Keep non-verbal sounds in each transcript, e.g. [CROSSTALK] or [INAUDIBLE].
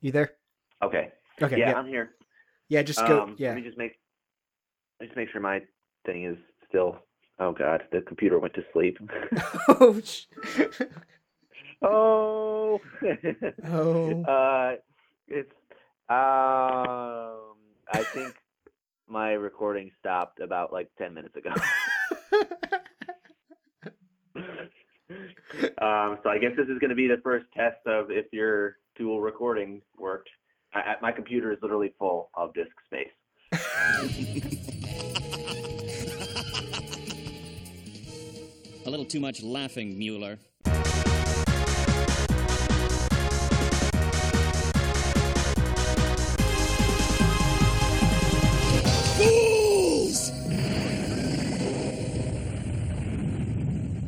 You there? Okay. Okay. yeah, Yeah. I'm here. Yeah. Just go. Um, yeah. Let me just make let me just make sure my thing is still. Oh God, the computer went to sleep. [LAUGHS] [LAUGHS] oh. oh. Oh. [LAUGHS] Uh, it's um. I think my recording stopped about like ten minutes ago. um. So I guess this is going to be the first test of if your dual recording worked. I, I- my computer is literally full of disk space. [LAUGHS] A little too much laughing, Mueller.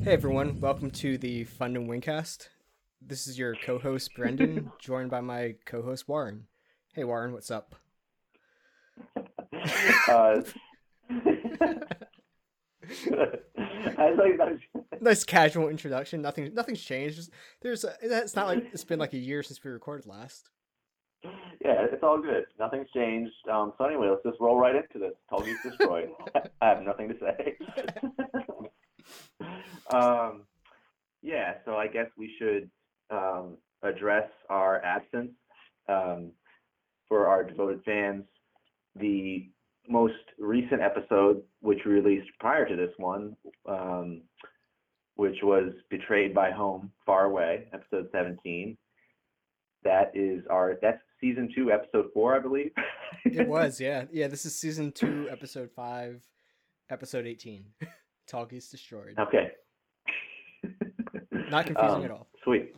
Hey everyone, welcome to the Fun and Wingcast. This is your co-host Brendan, joined by my co-host Warren. Hey Warren, what's up? Uh, [LAUGHS] I like, that Nice casual introduction. Nothing, nothing's changed. Just, there's, a, it's not like it's been like a year since we recorded last. yeah, it's all good. Nothing's changed. Um, so anyway, let's just roll right into this. Tallgeese destroyed. [LAUGHS] I have nothing to say. [LAUGHS] um, yeah, so I guess we should um, address our absence um, for our devoted fans. The most recent episode, which we released prior to this one, um, which was Betrayed by Home, Far Away, episode 17. That is our, that's season two, episode four, I believe. It [LAUGHS] was, yeah, yeah. This is season two, episode five, episode eighteen. [LAUGHS] Tallgeese destroyed. Okay. Not confusing Um, at all. Sweet.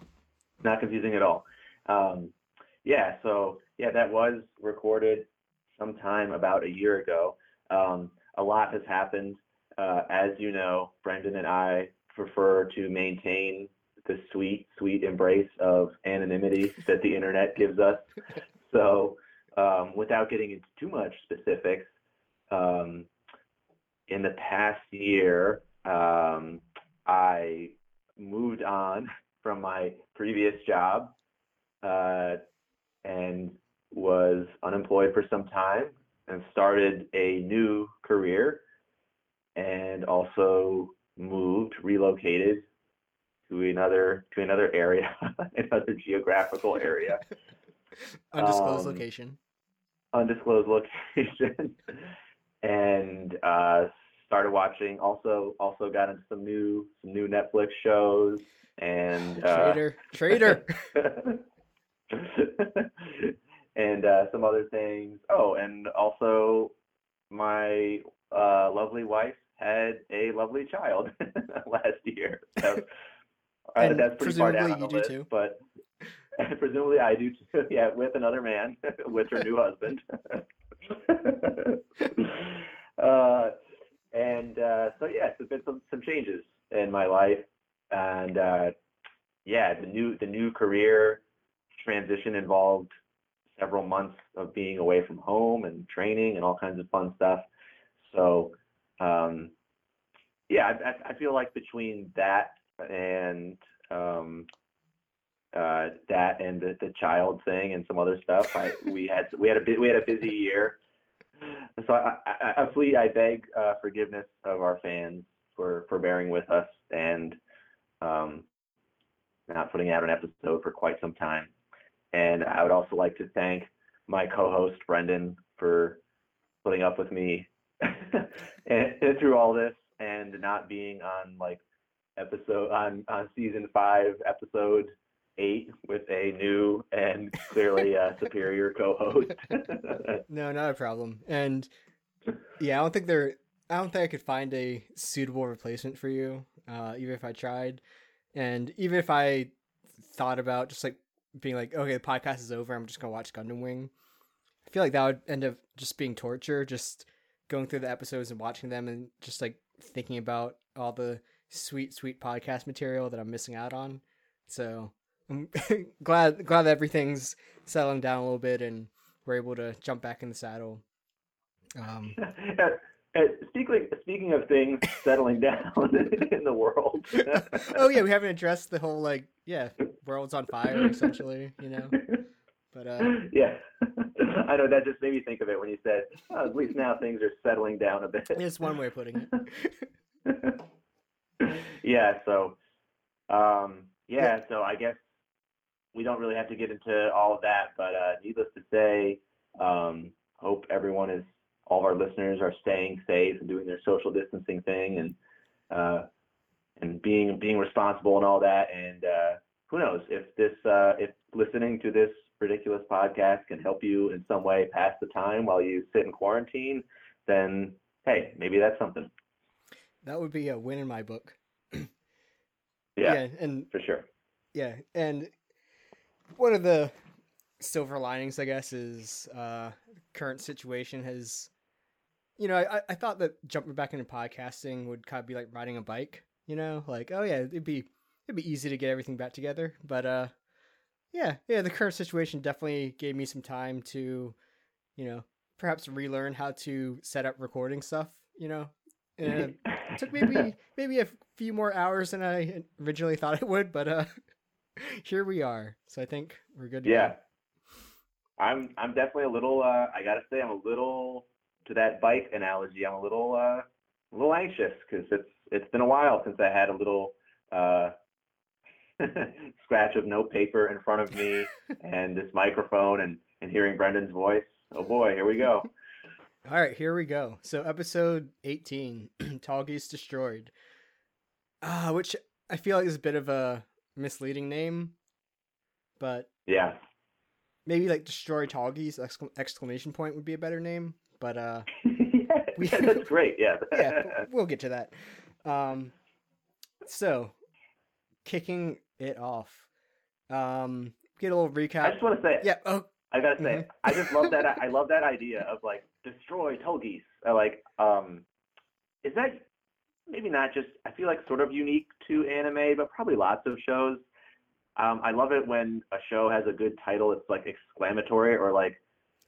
Not confusing at all. Um, yeah, so yeah, that was recorded sometime about a year ago. Um, a lot has happened. Uh, as you know, Brendan and I prefer to maintain the sweet, sweet embrace of anonymity that the internet gives us. So, um, without getting into too much specifics, um, in the past year, um, I moved on from my previous job uh, and was unemployed for some time and started a new career and also moved, relocated to another to another area, [LAUGHS] another geographical area, [LAUGHS] Undisclosed um, location. undisclosed location, [LAUGHS] and uh, started watching. Also, also got into some new some new Netflix shows and uh, Traitor, traitor. [LAUGHS] and uh, some other things. Oh, and also my uh, lovely wife had a lovely child [LAUGHS] last year. So, uh, And that's pretty far down presumably on the you do list, too. but [LAUGHS] presumably I do too. Yeah, with another man, with her new husband. uh, and uh, so yeah, there's been some some changes in my life, and uh, yeah, the new the new career transition involved several months of being away from home and training and all kinds of fun stuff. So um, yeah, I, I- feel like between that and um, uh, that and the, the child thing and some other stuff, I, we had we had a we had a busy year. So I, I, I plead, I beg uh, forgiveness of our fans for for bearing with us and um, not putting out an episode for quite some time. And I would also like to thank my co-host Brendan for putting up with me [LAUGHS] and, and through all this and not being on like episode on on season five episode eight with a new and clearly uh, superior co-host. [LAUGHS] No, not a problem. And yeah, I don't think there. I don't think I could find a suitable replacement for you, uh, even if I tried. And even if I thought about just like being like, okay, the podcast is over, I'm just gonna watch Gundam Wing. I feel like that would end up just being torture, just going through the episodes and watching them, and just like thinking about all the sweet, sweet podcast material that I'm missing out on. So I'm [LAUGHS] glad glad that everything's settling down a little bit and we're able to jump back in the saddle. Um, [LAUGHS] Uh, uh, speaking speaking of things [LAUGHS] settling down in the world. oh yeah, we haven't addressed the whole like yeah, world's on fire essentially, you know. But uh, yeah, I know that just made me think of it when you said, oh, at least now things are settling down a bit. it's one way of putting it. yeah, so um, yeah, so I guess we don't really have to get into all of that, but uh, needless to say, um, hope everyone is, all of our listeners are staying safe and doing their social distancing thing and uh, and being being responsible and all that. And uh, who knows if this uh, if listening to this ridiculous podcast can help you in some way pass the time while you sit in quarantine, then hey, maybe that's something. That would be a win in my book. [CLEARS THROAT] Yeah, yeah and for sure. Yeah, and one of the silver linings, I guess, is uh, current situation has. You know, I I thought that jumping back into podcasting would kind of be like riding a bike. You know, like oh yeah, it'd be it'd be easy to get everything back together. But uh, yeah, yeah, the current situation definitely gave me some time to, you know, perhaps relearn how to set up recording stuff. You know, and it [LAUGHS] took maybe maybe a few more hours than I originally thought it would, but uh, [LAUGHS] here we are. So I think we're good. To yeah, go. I'm I'm definitely a little. Uh, I gotta say, I'm a little to that bike analogy. I'm a little uh, a little anxious because it's it's been a while since I had a little uh, [LAUGHS] scratch of no paper in front of me [LAUGHS] and this microphone and and hearing Brendan's voice. Oh boy, here we go. All right, here we go. So episode 18, [CLEARS THROAT] Tallgeese Destroyed. Uh, which I feel like is a bit of a misleading name, but Yeah, maybe like Destroy Tallgeese exclam- exclamation point would be a better name, but uh [LAUGHS] We- yeah, that's great. Yeah, [LAUGHS] yeah, we'll get to that. Um, so kicking it off. Um, get a little recap. I just want to say, Yeah. Oh, I gotta say, Mhm. I just love that. I love that [LAUGHS] idea of like destroy Tallgeese. I like, um, is that maybe not just? I feel like sort of unique to anime, but probably lots of shows. Um, I love it when a show has a good title. It's like exclamatory or like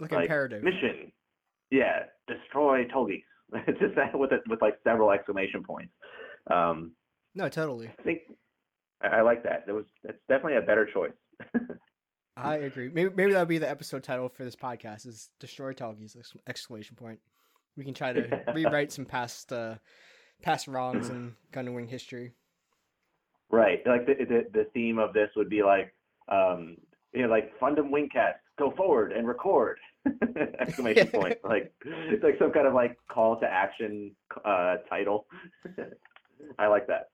like, like, imperative. mission. Yeah, destroy Tallgeese. [LAUGHS] It's just that with it, with like several exclamation points. Um, No, totally. I think I, I like that. That was that's definitely a better choice. [LAUGHS] I agree. Maybe maybe that'll be the episode title for this podcast is Destroy ex- exclamation point. We can try to [LAUGHS] rewrite some past uh past wrongs in Gun and [CLEARS THROAT] Wing history. Right. Like the, the the theme of this would be like um you know like Fundum Wingcast, go forward and record [LAUGHS] exclamation [LAUGHS] point. Like it's like some kind of like call to action uh title. [LAUGHS] I like that.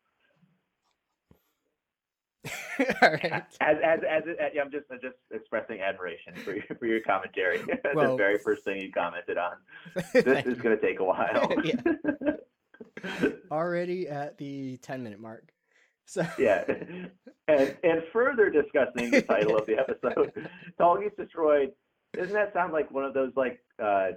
All right. As as as, as yeah, I'm just I'm just expressing admiration for your for your commentary. Well- the very first thing you commented on. This is going to take a while. Already at the 10 minute mark. So yeah. And and further discussing the title of the episode, [LAUGHS] Tallgeese Destroyed, doesn't that sound like one of those like uh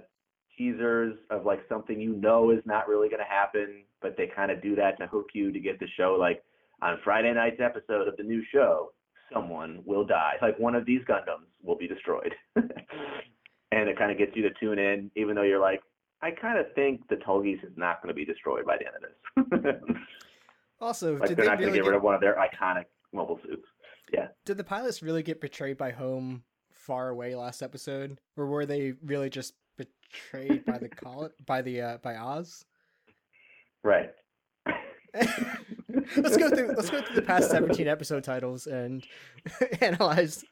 teasers of like something you know is not really gonna happen, but they kind of do that to hook you to get the show like on Friday night's episode of the new show, someone will die. Like one of these Gundams will be destroyed. [LAUGHS] and it kind of gets you to tune in, even though you're like, I kind of think the Tallgeese is not going to be destroyed by the end of this. [LAUGHS] also, Like did they're they not going to get rid of one of their iconic mobile suits. Yeah. did the pilots really get betrayed by home far away last episode, or were they really just betrayed by the [LAUGHS] by the uh, by Oz? Right. [LAUGHS] let's go through let's go through the past 17 episode titles and analyze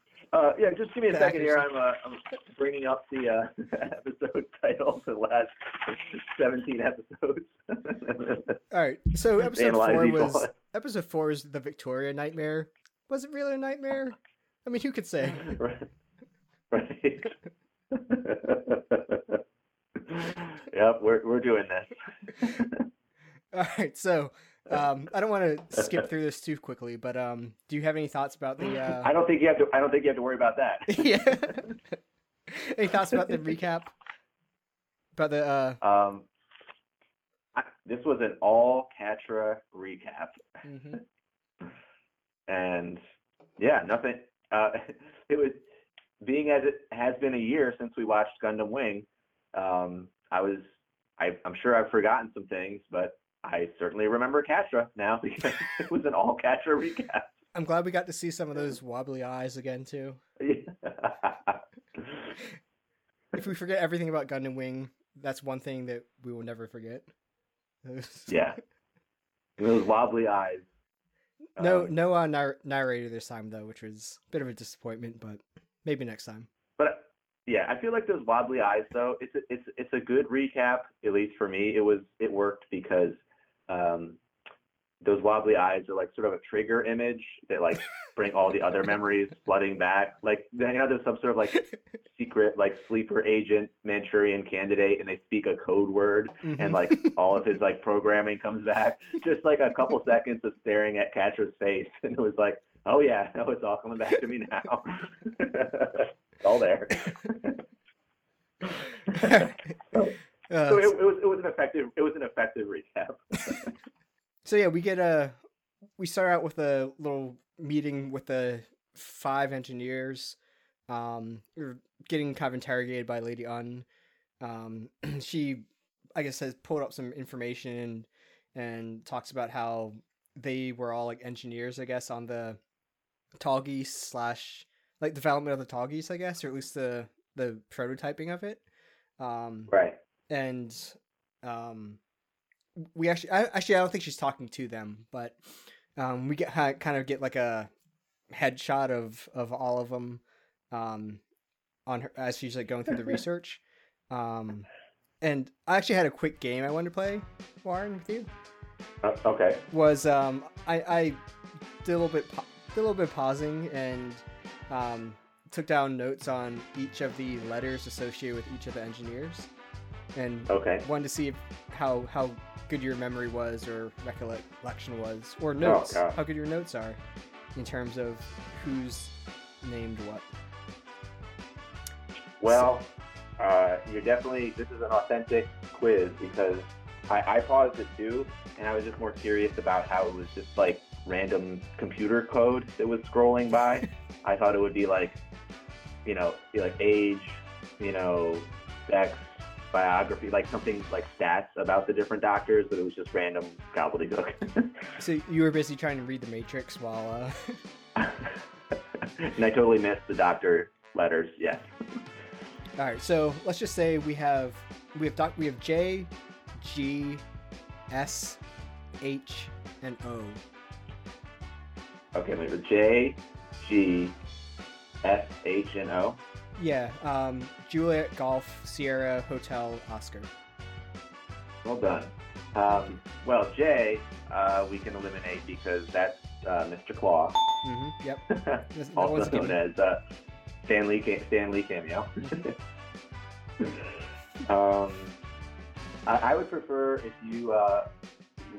yeah, just give me a second here. I'm, uh, I'm bringing up the uh, [LAUGHS] episode title for the last 17 episodes. all right so episode four was episode four is the victoria nightmare was it really a nightmare i mean who could say [LAUGHS] right. Right. [LAUGHS] yep, we're we're doing this. all right so um i don't want to [LAUGHS] skip through this too quickly but um do you have any thoughts about the uh I don't think you have to. I don't think you have to worry about that. [LAUGHS] yeah [LAUGHS] any thoughts about the recap about the uh Um, I, this was an all Quatre recap, mhm. and yeah, nothing. Uh, it was being as it has been a year since we watched Gundam Wing. Um, I was, I, I'm sure I've forgotten some things, but I certainly remember Quatre now [LAUGHS] because it was an all Catra recap. i'm glad we got to see some of those wobbly eyes again too if we forget everything about Gundam Wing, that's one thing that we will never forget. [LAUGHS] yeah. Those wobbly eyes. No, Um, no uh, nar- narrator this time though, which was a bit of a disappointment, but maybe next time. But yeah, I feel like those wobbly eyes though. It's a, it's it's a good recap. At least for me, it was it worked because um, those wobbly eyes are like sort of a trigger image that like [LAUGHS] bring all the other memories flooding back. Like you know, there's some sort of like [LAUGHS] secret like sleeper agent Manchurian candidate, and they speak a code word, Mhm. and like all of his [LAUGHS] like programming comes back. Just like a couple seconds of staring at Quatre's face, and it was like, oh yeah, no, it's all coming back to me now. it's all there. Uh, so it, it was it was an effective it was an effective recap. [LAUGHS] So yeah, we get a we start out with a little meeting with the five engineers. Um, we're getting kind of interrogated by Lady Une. Um, [CLEARS THROAT] she, I guess, has pulled up some information and talks about how they were all like engineers, I guess, on the Tallgeese slash like development of the Tallgeese, I guess, or at least the the prototyping of it. Um, Right. And um we actually I, actually I don't think she's talking to them, but um we get kind of get like a headshot of of all of them um on her as she's like going through the [LAUGHS] research. Um and I actually had a quick game I wanted to play, Warren, with you. Uh, okay. Was um I I did a little bit did a little bit of pausing and um took down notes on each of the letters associated with each of the engineers and Okay. wanted to see if, how how good your memory was or recollection was or notes God. how good your notes are in terms of who's named what Well, uh, you're definitely this is an authentic quiz because I, I paused it too, and I was just more curious about how it was just like random computer code that was scrolling by. [LAUGHS] I thought it would be like, you know, be like age, you know, sex, biography, like something like stats about the different doctors, but it was just random gobbledygook. [LAUGHS] so you were busy trying to read the matrix while uh and I totally missed the doctor letters. Yes. [LAUGHS] all right so let's just say we have we have doc we have j g s h and o Okay, wait. J, G, S, H, and O. yeah um juliet golf sierra hotel oscar Well done. Um, well, Jay, uh, we can eliminate because that's uh, Mr. Claw, mm-hmm yep [LAUGHS] also known as uh, Stan Lee, ca- Stan Lee cameo. [LAUGHS] um, I, I would prefer if you uh,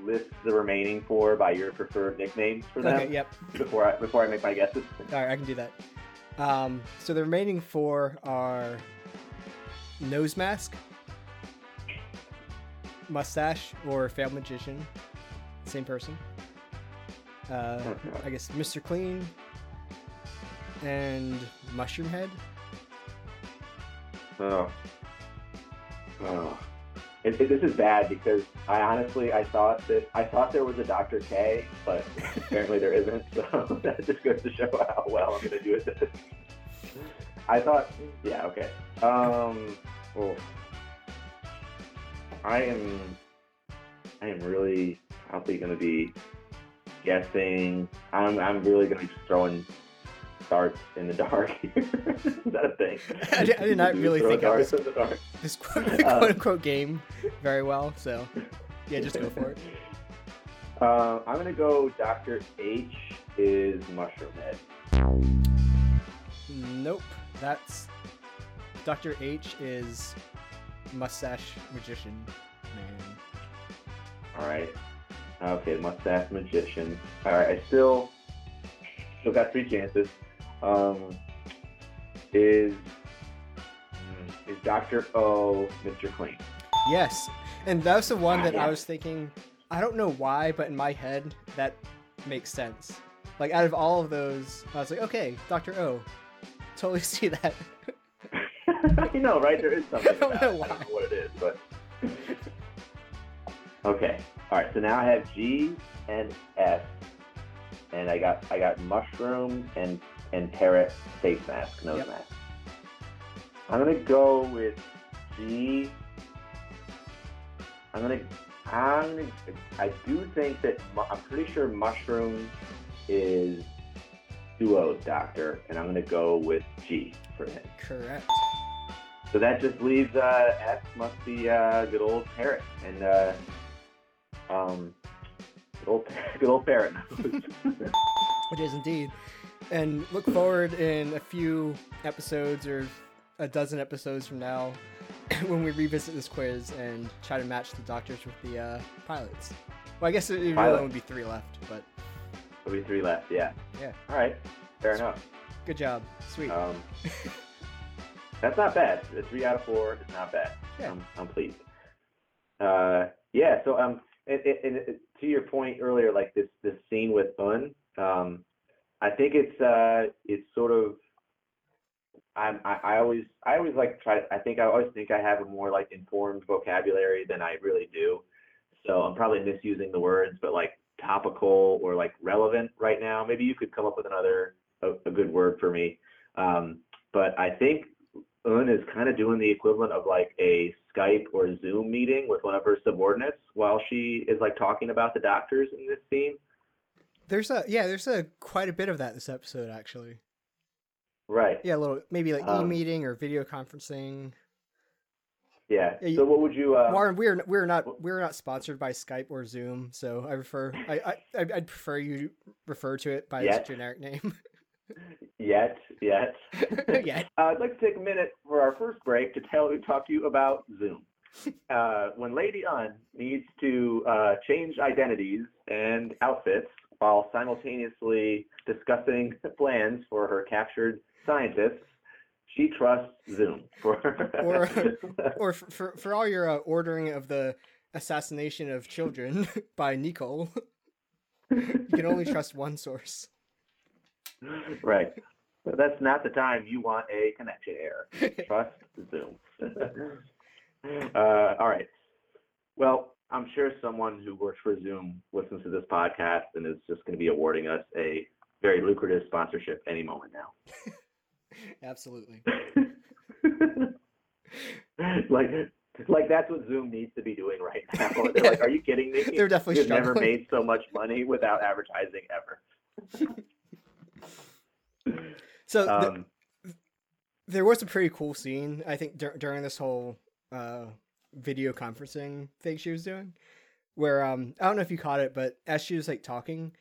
list the remaining four by your preferred nicknames for them okay yep before I before I make my guesses. All right, I can do that. Um, so the remaining four are nose mask, mustache, or failed magician. Same person. Uh, I guess Mr. Clean and Mushroom Head. Oh. Oh. It, it- this is bad because I honestly I thought that I thought there was a Dr. K, but apparently there isn't. [LAUGHS] So that just goes to show how well I'm gonna do at this. I thought, yeah, okay. Um, oh. I am, I am really probably gonna be guessing. I'm I'm really gonna be just throwing darts in the dark. [LAUGHS] is that a thing? [LAUGHS] I did- I did not really think I darts was- in the dark. This quote, Uh, [LAUGHS] quote unquote game very well. So yeah, just go for it. Uh, I'm gonna go. Doctor H is Mushroom Head. Nope, that's Doctor H is mustache magician man. All right. Okay, mustache magician. All right. I still still got three chances. Um, is mm, is Doctor O Mr. Clean? Yes, and that's the one Ah, that I was thinking. I don't know why, but in my head that makes sense. Like out of all of those, I was like, okay, Doctor O, totally [LAUGHS] see that. [LAUGHS] you know, right? There is something. [LAUGHS] I don't know it. I why. don't know what it is, but okay. All right. So now I have G and S, and I got I got mushroom and and parrot face mask, nose Yep. mask. I'm gonna go with G. I'm gonna. I'm gonna. I do think that I'm pretty sure Mushroom is duo doctor, and I'm gonna go with G for him. Correct. So that just leaves uh, S must be uh, good old parrot and uh, um, good old [LAUGHS] good old parrot. [LAUGHS] It is indeed. And look forward in a few episodes or a dozen episodes from now [CLEARS THROAT] when we revisit this quiz and try to match the doctors with the uh, pilots. Well, I guess it, it really only be three left, but There'll be three left. Yeah. Yeah. All right. Fair enough. good job. Sweet. Um, [LAUGHS] that's not bad. A three out of four is not bad. Yeah. I'm, I'm pleased. Uh, yeah. So um, and, and, and to your point earlier, like this this scene with Une, um, I think it's uh, it's sort of. I'm, I, I always I always like try I think I always think I have a more like informed vocabulary than I really do. So I'm probably misusing the words, but like topical or like relevant right now. Maybe you could come up with another a, a good word for me. Um, but I think Une is kind of doing the equivalent of like a Skype or Zoom meeting with one of her subordinates while she is like talking about the doctors in this scene. There's a yeah, there's a quite a bit of that this episode actually. Right. Yeah, a little maybe like Um, e-meeting or video conferencing. Yeah. Yeah, you- So what would you? Uh, Warren, we're we're not we're not sponsored by Skype or Zoom, so I refer I I I'd prefer you refer to it by Yet. its generic name. [LAUGHS] yet, yet. [LAUGHS] Yet. Uh, I'd like to take a minute for our first break to tell talk to you about Zoom. [LAUGHS] Uh, when Lady Une needs to uh, change identities and outfits while simultaneously discussing [LAUGHS] plans for her captured scientists, she trusts Zoom for. [LAUGHS] Or- or for, for all your uh, ordering of the assassination of children [LAUGHS] by Nicole, you can only trust one source. right. But that's not the time you want a connection error. Trust Zoom. uh, all right. Well, I'm sure someone who works for Zoom listens to this podcast and is just going to be awarding us a very lucrative sponsorship any moment now. [LAUGHS] Absolutely. [LAUGHS] like, like that's what Zoom needs to be doing right now. [LAUGHS] They're like, "Are you kidding me? They're definitely We've never made so much money without advertising ever." So Um, there was a pretty cool scene I think dur- during this whole uh, video conferencing thing she was doing, where um I don't know if you caught it, but as she was like talking,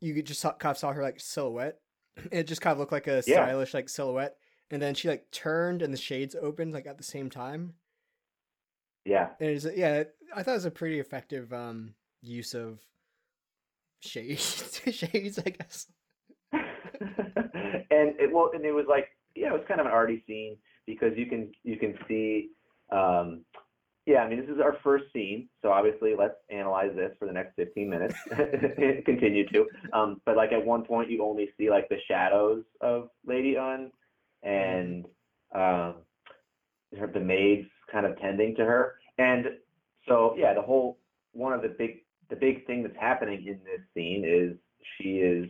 you could just saw, kind of saw her like silhouette. [CLEARS THROAT] It just kind of looked like a Yeah. stylish like silhouette, and then she like turned and the shades opened like at the same time. yeah. And it's yeah, I thought it was a pretty effective um use of shades, [LAUGHS] shades I guess. [LAUGHS] and it well, and it was like, yeah, it was kind of an arty scene because you can you can see, um, yeah. I mean, this is our first scene, so obviously let's analyze this for the next 15 minutes. [LAUGHS] Continue to, um, but like at one point you only see like the shadows of Lady Une, and um, her the maids kind of tending to her, and so yeah, the whole one of the big the big thing that's happening in this scene is she is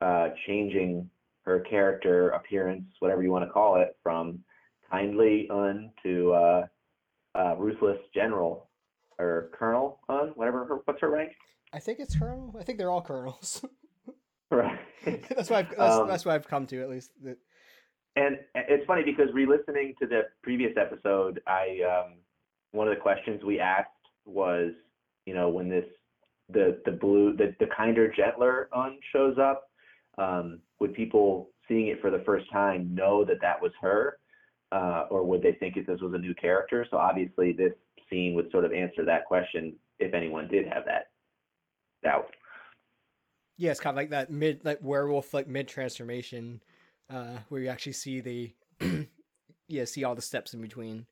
uh, changing her character appearance, whatever you want to call it, from kindly Une to uh, uh, ruthless general or colonel on whatever her what's her rank? I think it's colonel. I think they're all colonels. [LAUGHS] Right. [LAUGHS] that's why I've that's, Um, that's what I've come to at least. That- And it's funny because re-listening to the previous episode, I um, one of the questions we asked was, you know, when this the the blue the, the kinder gentler Une shows up, um, would people seeing it for the first time know that that was her, uh, or would they think if this was a new character? So obviously, this scene would sort of answer that question if anyone did have that doubt. Yeah, it's kind of like that mid like werewolf like mid transformation, uh, where you actually see the [CLEARS THROAT] yeah see all the steps in between.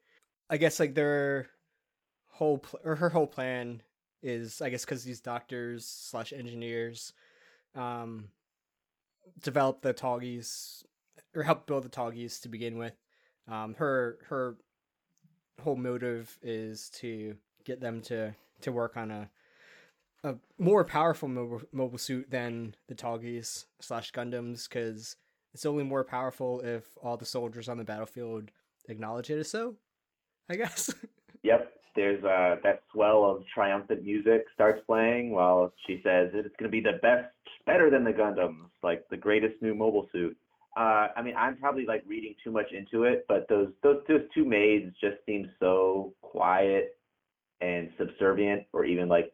I guess like their whole pl- or her whole plan is I guess because these doctors slash engineers, um, develop the Tallgeese or help build the Tallgeese to begin with. Um, her her whole motive is to get them to to work on a a more powerful mobile, mobile suit than the Tallgeese slash Gundams because it's only more powerful if all the soldiers on the battlefield acknowledge it as so. I guess. [LAUGHS] Yep. There's uh, that swell of triumphant music starts playing while she says it's going to be the best, better than the Gundams, like the greatest new mobile suit. Uh, I mean, I'm probably like reading too much into it, but those those those two maids just seem so quiet and subservient, or even like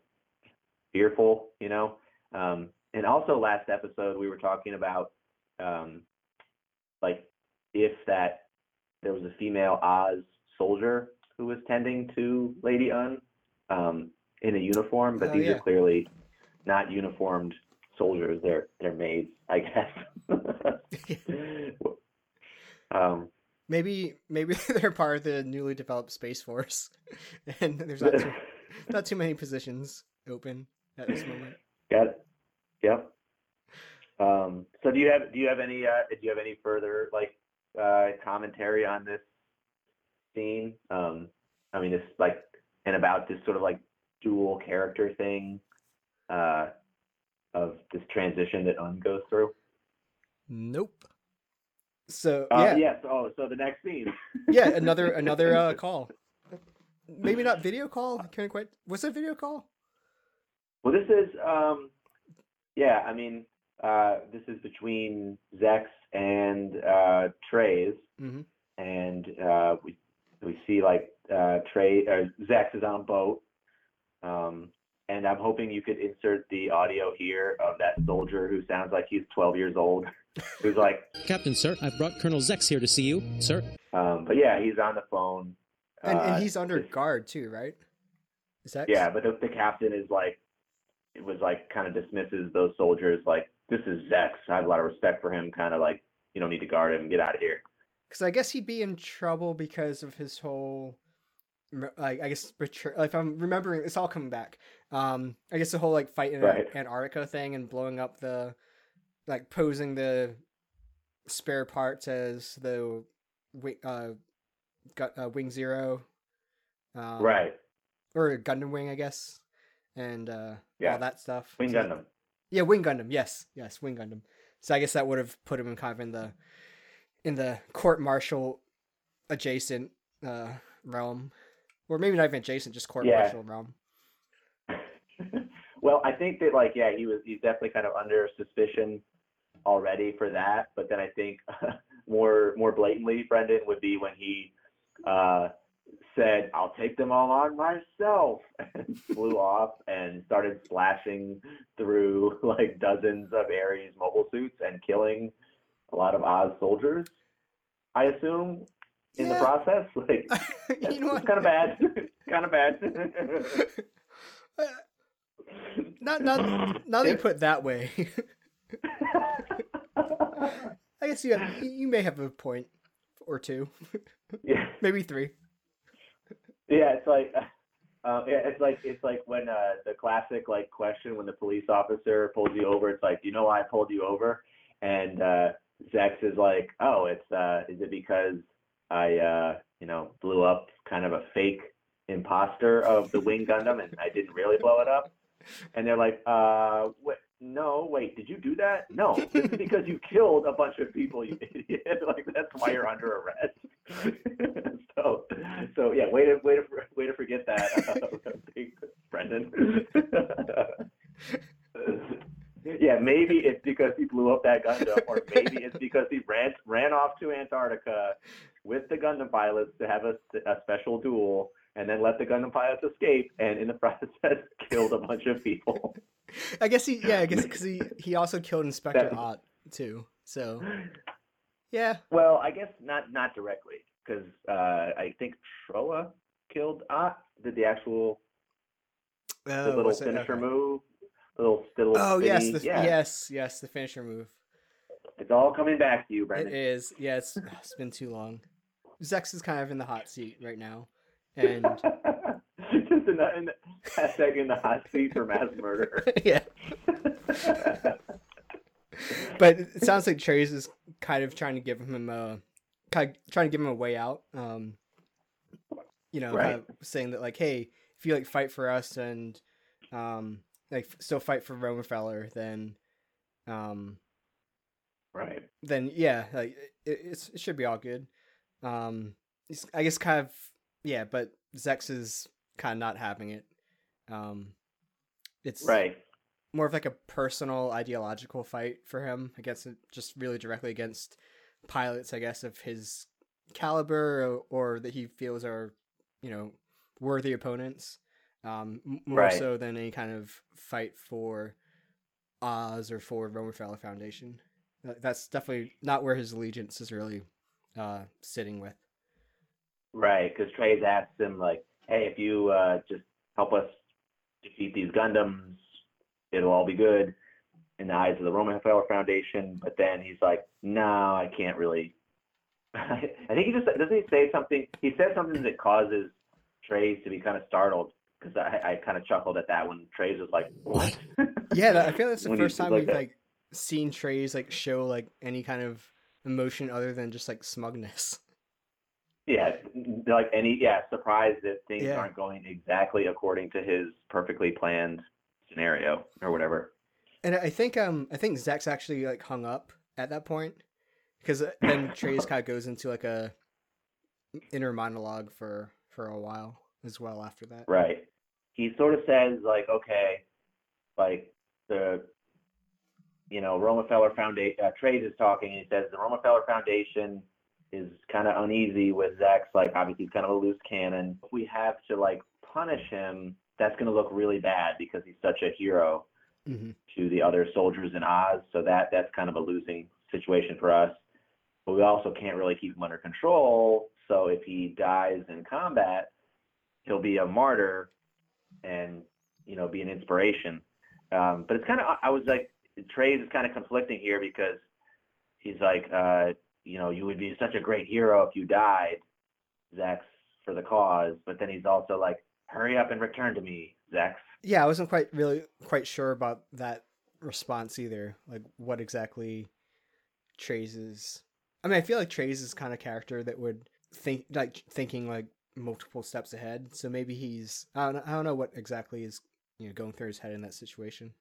fearful, you know. Um, and also, last episode we were talking about um, like if that there was a female Oz soldier who was tending to Lady Une um, in a uniform, but Oh, these yeah. are clearly not uniformed soldiers. They're they're maids, I guess. [LAUGHS] um, maybe maybe [LAUGHS] they're part of the newly developed space force, [LAUGHS] and there's not too, not too many positions open at this moment. got it. Yep. Um, so do you have do you have any uh, do you have any further like uh, commentary on this scene? Um, I mean, it's like and about this sort of like dual character thing uh, of this transition that Une goes through. Nope. So Uh, yeah, Yes. Oh, so the next scene. [LAUGHS] yeah, another another uh, [LAUGHS] call. Maybe not video call. Can't quite. Was it video call? Well, this is um, yeah. I mean, uh, this is between Zechs and uh, Treize. hmm and uh, we we see like uh, Trey or Zechs is on a boat, um, and I'm hoping you could insert the audio here of that soldier who sounds like he's 12 years old, [LAUGHS] who's like, Captain, sir, I've brought Colonel Zechs here to see you, sir. um, but yeah, he's on the phone. And, uh, and he's under this- guard too, right? Is that Yeah, but the, the captain is like, it was like kind of dismisses those soldiers like, this is Zechs. I have a lot of respect for him. Kind of like, you don't need to guard him. Get out of here. Because I guess he'd be in trouble because of his whole, re- like I guess betray- if I'm remembering, it's all coming back. Um, I guess the whole like fight in Right. Antarctica thing and blowing up the, like posing the spare parts as the wing, uh, gu- uh, Wing Zero, um, right. Or Gundam Wing, I guess, and uh, Yeah. all that stuff. Wing So- Gundam. Yeah, Wing Gundam. Yes, yes, Wing Gundam. So I guess that would have put him in kind of in the in the court martial adjacent uh realm, or maybe not even adjacent, just court Yeah. martial realm. [LAUGHS] well, I think that like yeah, he was he's definitely kind of under suspicion already for that. But then I think [LAUGHS] more more blatantly, Brendan would be when he uh, said, "I'll take them all on myself," [LAUGHS] and flew off and started splashing through like dozens of Ares mobile suits and killing a lot of Oz soldiers. I assume in the process, like [LAUGHS] you know what? kind of bad, [LAUGHS] kind of bad. Uh, [LAUGHS] not not now that you put it that way. I guess you have, you may have a point or two, yeah. maybe three. Yeah, it's like, uh, yeah, it's like it's like when uh, the classic like question when the police officer pulls you over. It's like, you know why I pulled you over? And uh, Zechs is like, oh, it's uh, is it because I uh, you know blew up kind of a fake imposter of the Wing Gundam and I didn't really blow it up? And they're like, uh, no, wait, did you do that? No, this is because you killed a bunch of people, you [LAUGHS] idiot. like that's why you're under arrest. [LAUGHS] so, so yeah, way to way to way to forget that, [LAUGHS] uh, Brendan. Yeah, maybe it's because he blew up that Gundam, or maybe it's because he ran ran off to Antarctica with the Gundam pilots to have a, a special duel, and then let the Gundam pilots escape, and in the [LAUGHS] process killed a bunch of people. I guess he yeah, I guess [LAUGHS] because he he also killed Inspector Ott too. So yeah, Well, I guess not not directly, because uh, I think Trowa killed Ott. Did the actual the Oh, little finisher Okay. move? Little. Oh yes, the, yeah. yes, yes, the finisher move. It's all coming back to you, It It is. Yes, Yeah, it's, [LAUGHS] it's been too long. Zechs is kind of in the hot seat right now, and [LAUGHS] Just in the, in the hashtag in the hot seat for mass murder. [LAUGHS] yeah, but it sounds like Treize is kind of trying to give him a kind of trying to give him a way out. Um, you know, kind of saying that like, hey, if you like fight for us and um, like still fight for Romefeller, then um, right. then yeah, like it, it's, it should be all good. Um, I guess kind of yeah, but Zechs is kind of not having it. Um, it's Right. more of like a personal ideological fight for him against just really directly against pilots, I guess, of his caliber or, or that he feels are, you know, worthy opponents. Um, more Right. so than any kind of fight for Oz or for Romefeller Foundation. That's definitely not where his allegiance is really uh, sitting with. Right, because Treize asked him like, "Hey, if you uh, just help us defeat these Gundams, it'll all be good in the eyes of the Romefeller Foundation." But then he's like, "No, I can't really." [LAUGHS] I think he just doesn't he say something. He says something that causes Treize to be kind of startled because I, I kind of chuckled at that when Treize was like, "What?" [LAUGHS] Yeah, I feel that's the first time like we've that. like seen Treize like show like any kind of emotion other than just like smugness. yeah, like any yeah, surprised that things Yeah. aren't going exactly according to his perfectly planned scenario or whatever. And I think um I think Zechs actually like hung up at that point because [LAUGHS] then Treize kind of goes into like a inner monologue for for a while as well after that. Right. He sort of says like, okay, like the, you know, Romefeller Foundation. Uh, Trade is talking. And he says the Romefeller Foundation is kind of uneasy with Zechs. Like, obviously, he's kind of a loose cannon. If we have to like punish him, that's going to look really bad because he's such a hero hmm to the other soldiers in Oz. So that that's kind of a losing situation for us. But we also can't really keep him under control. So if he dies in combat, he'll be a martyr and you know be an inspiration. Um, but it's kind of I was like Treize is kind of conflicting here because he's like uh, you know you would be such a great hero if you died, Zechs for the cause. But then he's also like hurry up and return to me, Zechs. Yeah, I wasn't quite really quite sure about that response either. Like what exactly Treize is. I mean, I feel like Treize is kind of character that would think like thinking like multiple steps ahead. So maybe he's I don't know, I don't know what exactly is you know going through his head in that situation.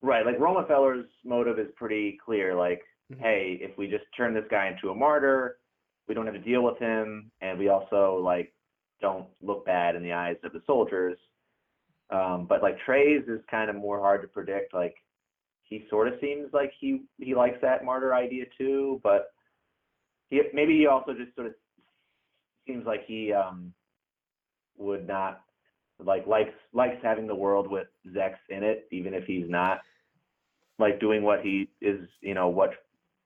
Right, like Romefeller's motive is pretty clear. Like, Mhm. hey, if we just turn this guy into a martyr, we don't have to deal with him, and we also like don't look bad in the eyes of the soldiers. Um, but like Treize is kind of more hard to predict. Like, he sort of seems like he he likes that martyr idea too, but he maybe he also just sort of seems like he um would not like likes likes having the world with Zechs in it, even if he's not like doing what he is, you know, what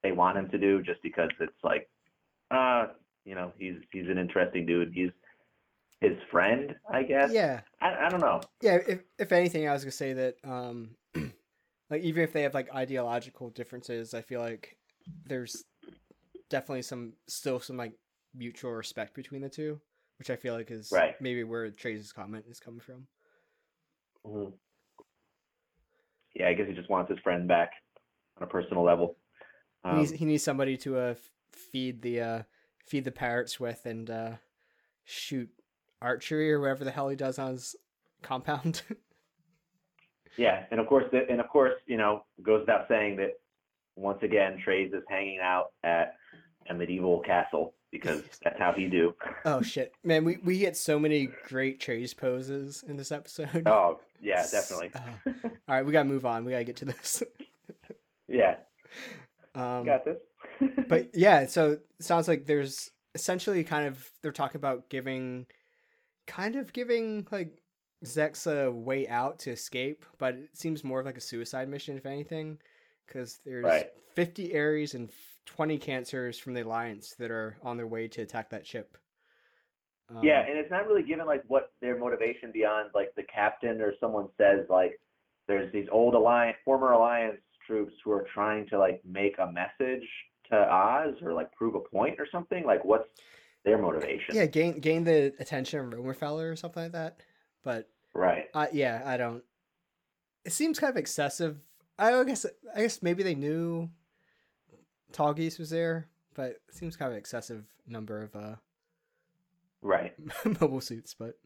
they want him to do, just because it's like, uh, you know, he's he's an interesting dude. He's his friend, I guess. Yeah, I, I don't know. yeah. If if anything, I was gonna say that um, [CLEARS THROAT] like even if they have like ideological differences, I feel like there's definitely some still some like mutual respect between the two, which I feel like is Right. maybe where Treize comment is coming from. Mhm. Yeah, I guess he just wants his friend back on a personal level. he, Um, needs, he needs somebody to uh, feed the uh, feed the parrots with and uh, shoot archery or whatever the hell he does on his compound. [LAUGHS] Yeah, and of course, and of course, you know, goes without saying that once again, Treize is hanging out at a medieval castle because that's how he do. oh shit, man! We we get so many great Treize poses in this episode. Oh, yeah, definitely. Uh, all right, we gotta move on. We gotta get to this. [LAUGHS] Yeah, um, got this. [LAUGHS] but yeah, so it sounds like there's essentially kind of they're talking about giving, kind of giving like Zechs a way out to escape, but it seems more of like a suicide mission, if anything, because there's Right. 50 Aries and 20 Cancers from the Alliance that are on their way to attack that ship. Um, yeah, and it's not really given like what their motivation beyond like the captain or someone says like there's these old alliance, former alliance troops who are trying to like make a message to Oz or like prove a point or something. Like, what's their motivation? yeah, gain gain the attention of Romefeller or something like that. But Right. Uh, yeah, I don't. It seems kind of excessive. I guess I guess maybe they knew Tallgeese was there, but it seems kind of excessive number of uh Right. [LAUGHS] mobile suits. But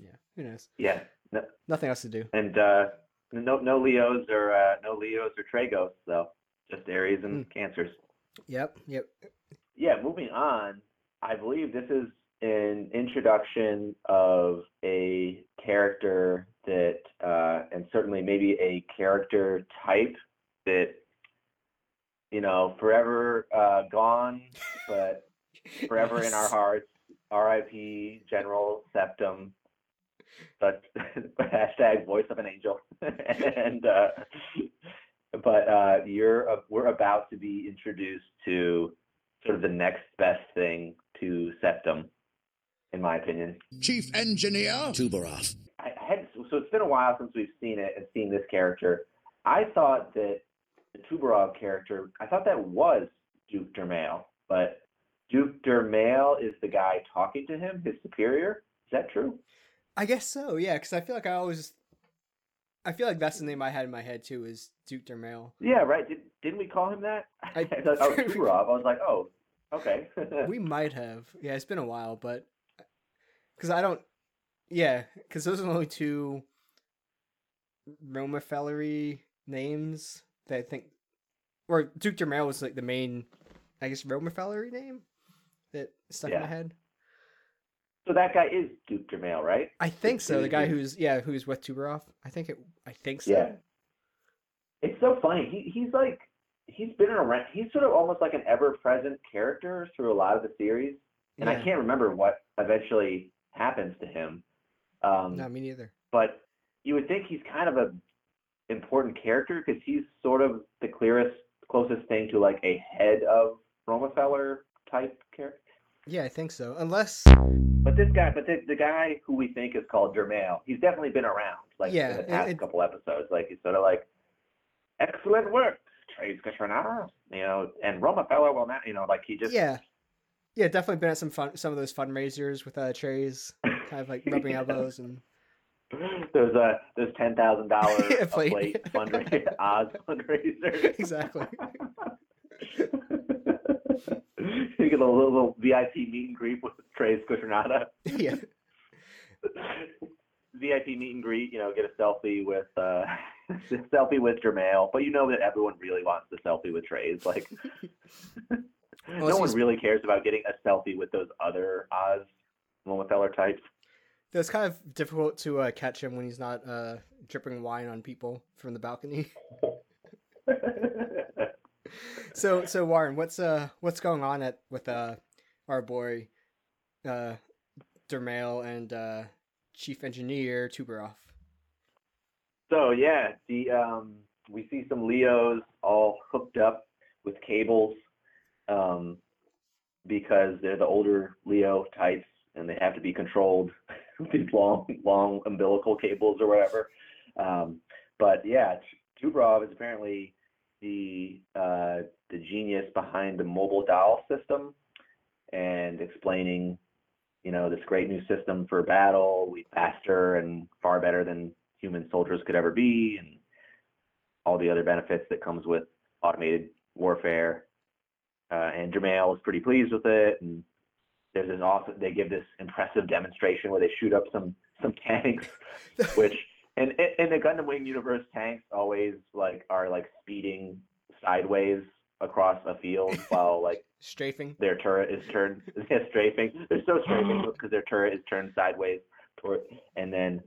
yeah, who knows? Yeah. No, Nothing else to do. and uh, no no Leos or uh, no Leos or Tragos though. Just Aries and Hmm. Cancers. Yep, yep. Yeah. Moving on. I believe this is an introduction of a character that, uh, and certainly maybe a character type that, you know, forever uh, gone, but [LAUGHS] forever in our hearts. R.I.P. General Septem. But [LAUGHS] hashtag voice of an angel. [LAUGHS] and uh, but uh, you're uh, we're about to be introduced to sort of the next best thing to Septem, in my opinion. Chief Engineer. Tubarov. I I had so it's been a while since we've seen it and seen this character. I thought that the Tubarov character, I thought that was Duke Dermail, but Duke Dermail is the guy talking to him, his superior. Is that true? I guess so, yeah, because I feel like I always, I feel like that's the name I had in my head too is Duke Dermail. Yeah, right. Did, didn't we call him that? [LAUGHS] I- I thought, oh, [LAUGHS] Tubarov. I was like, oh, okay. we might have, yeah, it's been a while, but because I don't, yeah, because those are the only two Roma Fellery names that I think, or Duke Dermail was like the main, I guess, Romafellery name that stuck in my Yeah. head. so that guy is Duke Dermail, right? I think so. The guy who's yeah, who's with Tubarov. I think it. I think so. Yeah. It's so funny. He he's like he's been around. He's sort of almost like an ever-present character through a lot of the series, and I can't remember what eventually happens to him. Um, No, me neither. but you would think he's kind of a important character because he's sort of the clearest, closest thing to like a head of Romefeller type character. Yeah, I think so. Unless But this guy, but the, the guy who we think is called Dermail, he's definitely been around, like Yeah, in the past it- couple episodes. Like he's sort of like, excellent work, Treize Khushrenada, you know, and Romefeller will not, you know, like he just yeah, yeah, definitely been at some fun, some of those fundraisers with uh, Treize, kind of like rubbing elbows and [LAUGHS] those uh those ten thousand [LAUGHS] dollar Yeah, plate. plate fundraiser, Oz fundraiser. exactly. [LAUGHS] you get a little, little VIP meet and greet with Treize Khushrenada. yeah, VIP meet and greet, you know, get a selfie with uh selfie with Dermail, but you know that everyone really wants the selfie with Treize. Like Unless no one really cares about getting a selfie with those other Oz Romefeller types. It was kind of difficult to uh, catch him when he's not uh, dripping wine on people from the balcony. [LAUGHS] So, so Warren, what's uh, what's going on at with uh, our boy, uh, Dermail and uh, Chief Engineer Tubarov? so yeah, the um we see some Leos all hooked up with cables um because they're the older Leo types and they have to be controlled [LAUGHS] with these long long umbilical cables or whatever. Um but yeah, Tubarov is apparently the uh the genius behind the mobile doll system and explaining you know this great new system for battle we faster and far better than human soldiers could ever be and all the other benefits that comes with automated warfare uh, and Dermail is pretty pleased with it and there's an awesome they give this impressive demonstration where they shoot up some some [LAUGHS] tanks [LAUGHS] which in in the Gundam Wing universe tanks always like are like speeding sideways across a field [LAUGHS] while like Strafing. their turret is turned yeah, strafing. They're so strafing [GASPS] because their turret is turned sideways toward, and then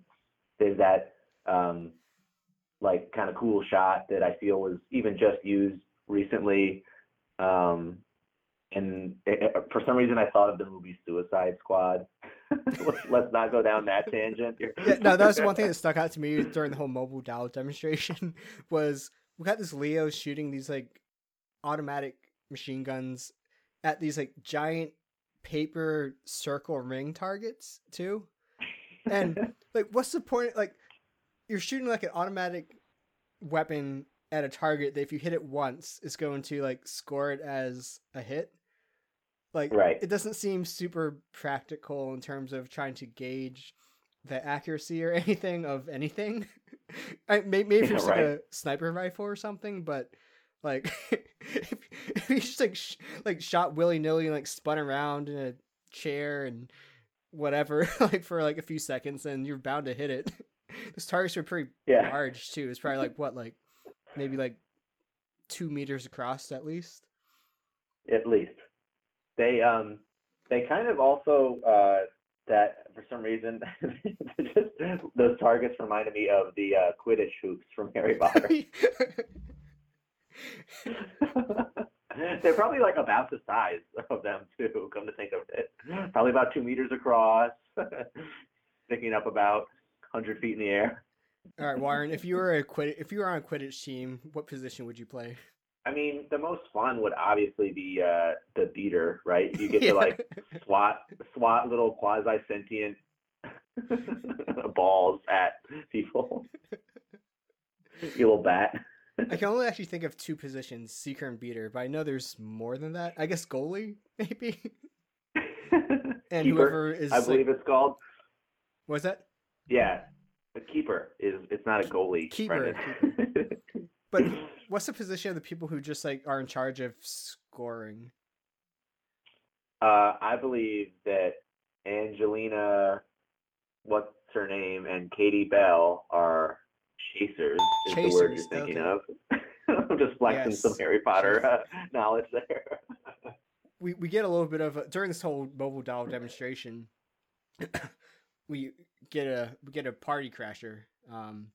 there's that um, like kind of cool shot that I feel was even just used recently. Um, and it, it- for some reason, I thought of the movie Suicide Squad. [LAUGHS] let's, let's not go down that tangent. Yeah, no, that was the one thing that stuck out to me during the whole mobile doll demonstration [LAUGHS] was we got this Leo shooting these like automatic machine guns at these like giant paper circle ring targets too. And [LAUGHS] like what's the point like you're shooting like an automatic weapon at a target that if you hit it once it's going to like score it as a hit. Like Right. it doesn't seem super practical in terms of trying to gauge the accuracy or [LAUGHS] anything of anything. [LAUGHS] I, may- maybe [LAUGHS] if Yeah, it's like a sniper rifle or something, but like if, if you just like sh- like shot willy nilly and like spun around in a chair and whatever like for like a few seconds, then you're bound to hit it. Those targets are pretty yeah. large too. It's probably like what like maybe like two meters across at least. at least they um they kind of also uh, that for some reason [LAUGHS] just those targets reminded me of the uh, Quidditch hoops from Harry Potter. [LAUGHS] [LAUGHS] They're probably like about the size of them too. Come to think of it, probably about two meters across, sticking up about hundred feet in the air. All right, Warren. If you were a Quid- if you were on a Quidditch team, what position would you play? I mean, the most fun would obviously be uh, the beater, right? You [LAUGHS] get Yeah. to like swat swat little quasi sentient [LAUGHS] balls at people. [LAUGHS] You little bat. I can only actually think of two positions, seeker and beater, but I know there's more than that. I guess goalie, maybe. And Keeper, whoever is I like, believe it's called. what's that? Yeah, the keeper is. It's not a goalie. Keeper, Brendan. But what's the position of the people who just like are in charge of scoring? uh, I believe that Angelina, what's her name, and Katie Bell are chasers. Is the word you're thinking okay. of? I'm [LAUGHS] just flexing some Yes. Harry Potter uh, knowledge there. [LAUGHS] we we get a little bit of a, during this whole mobile doll demonstration. [COUGHS] we get a we get a party crasher um,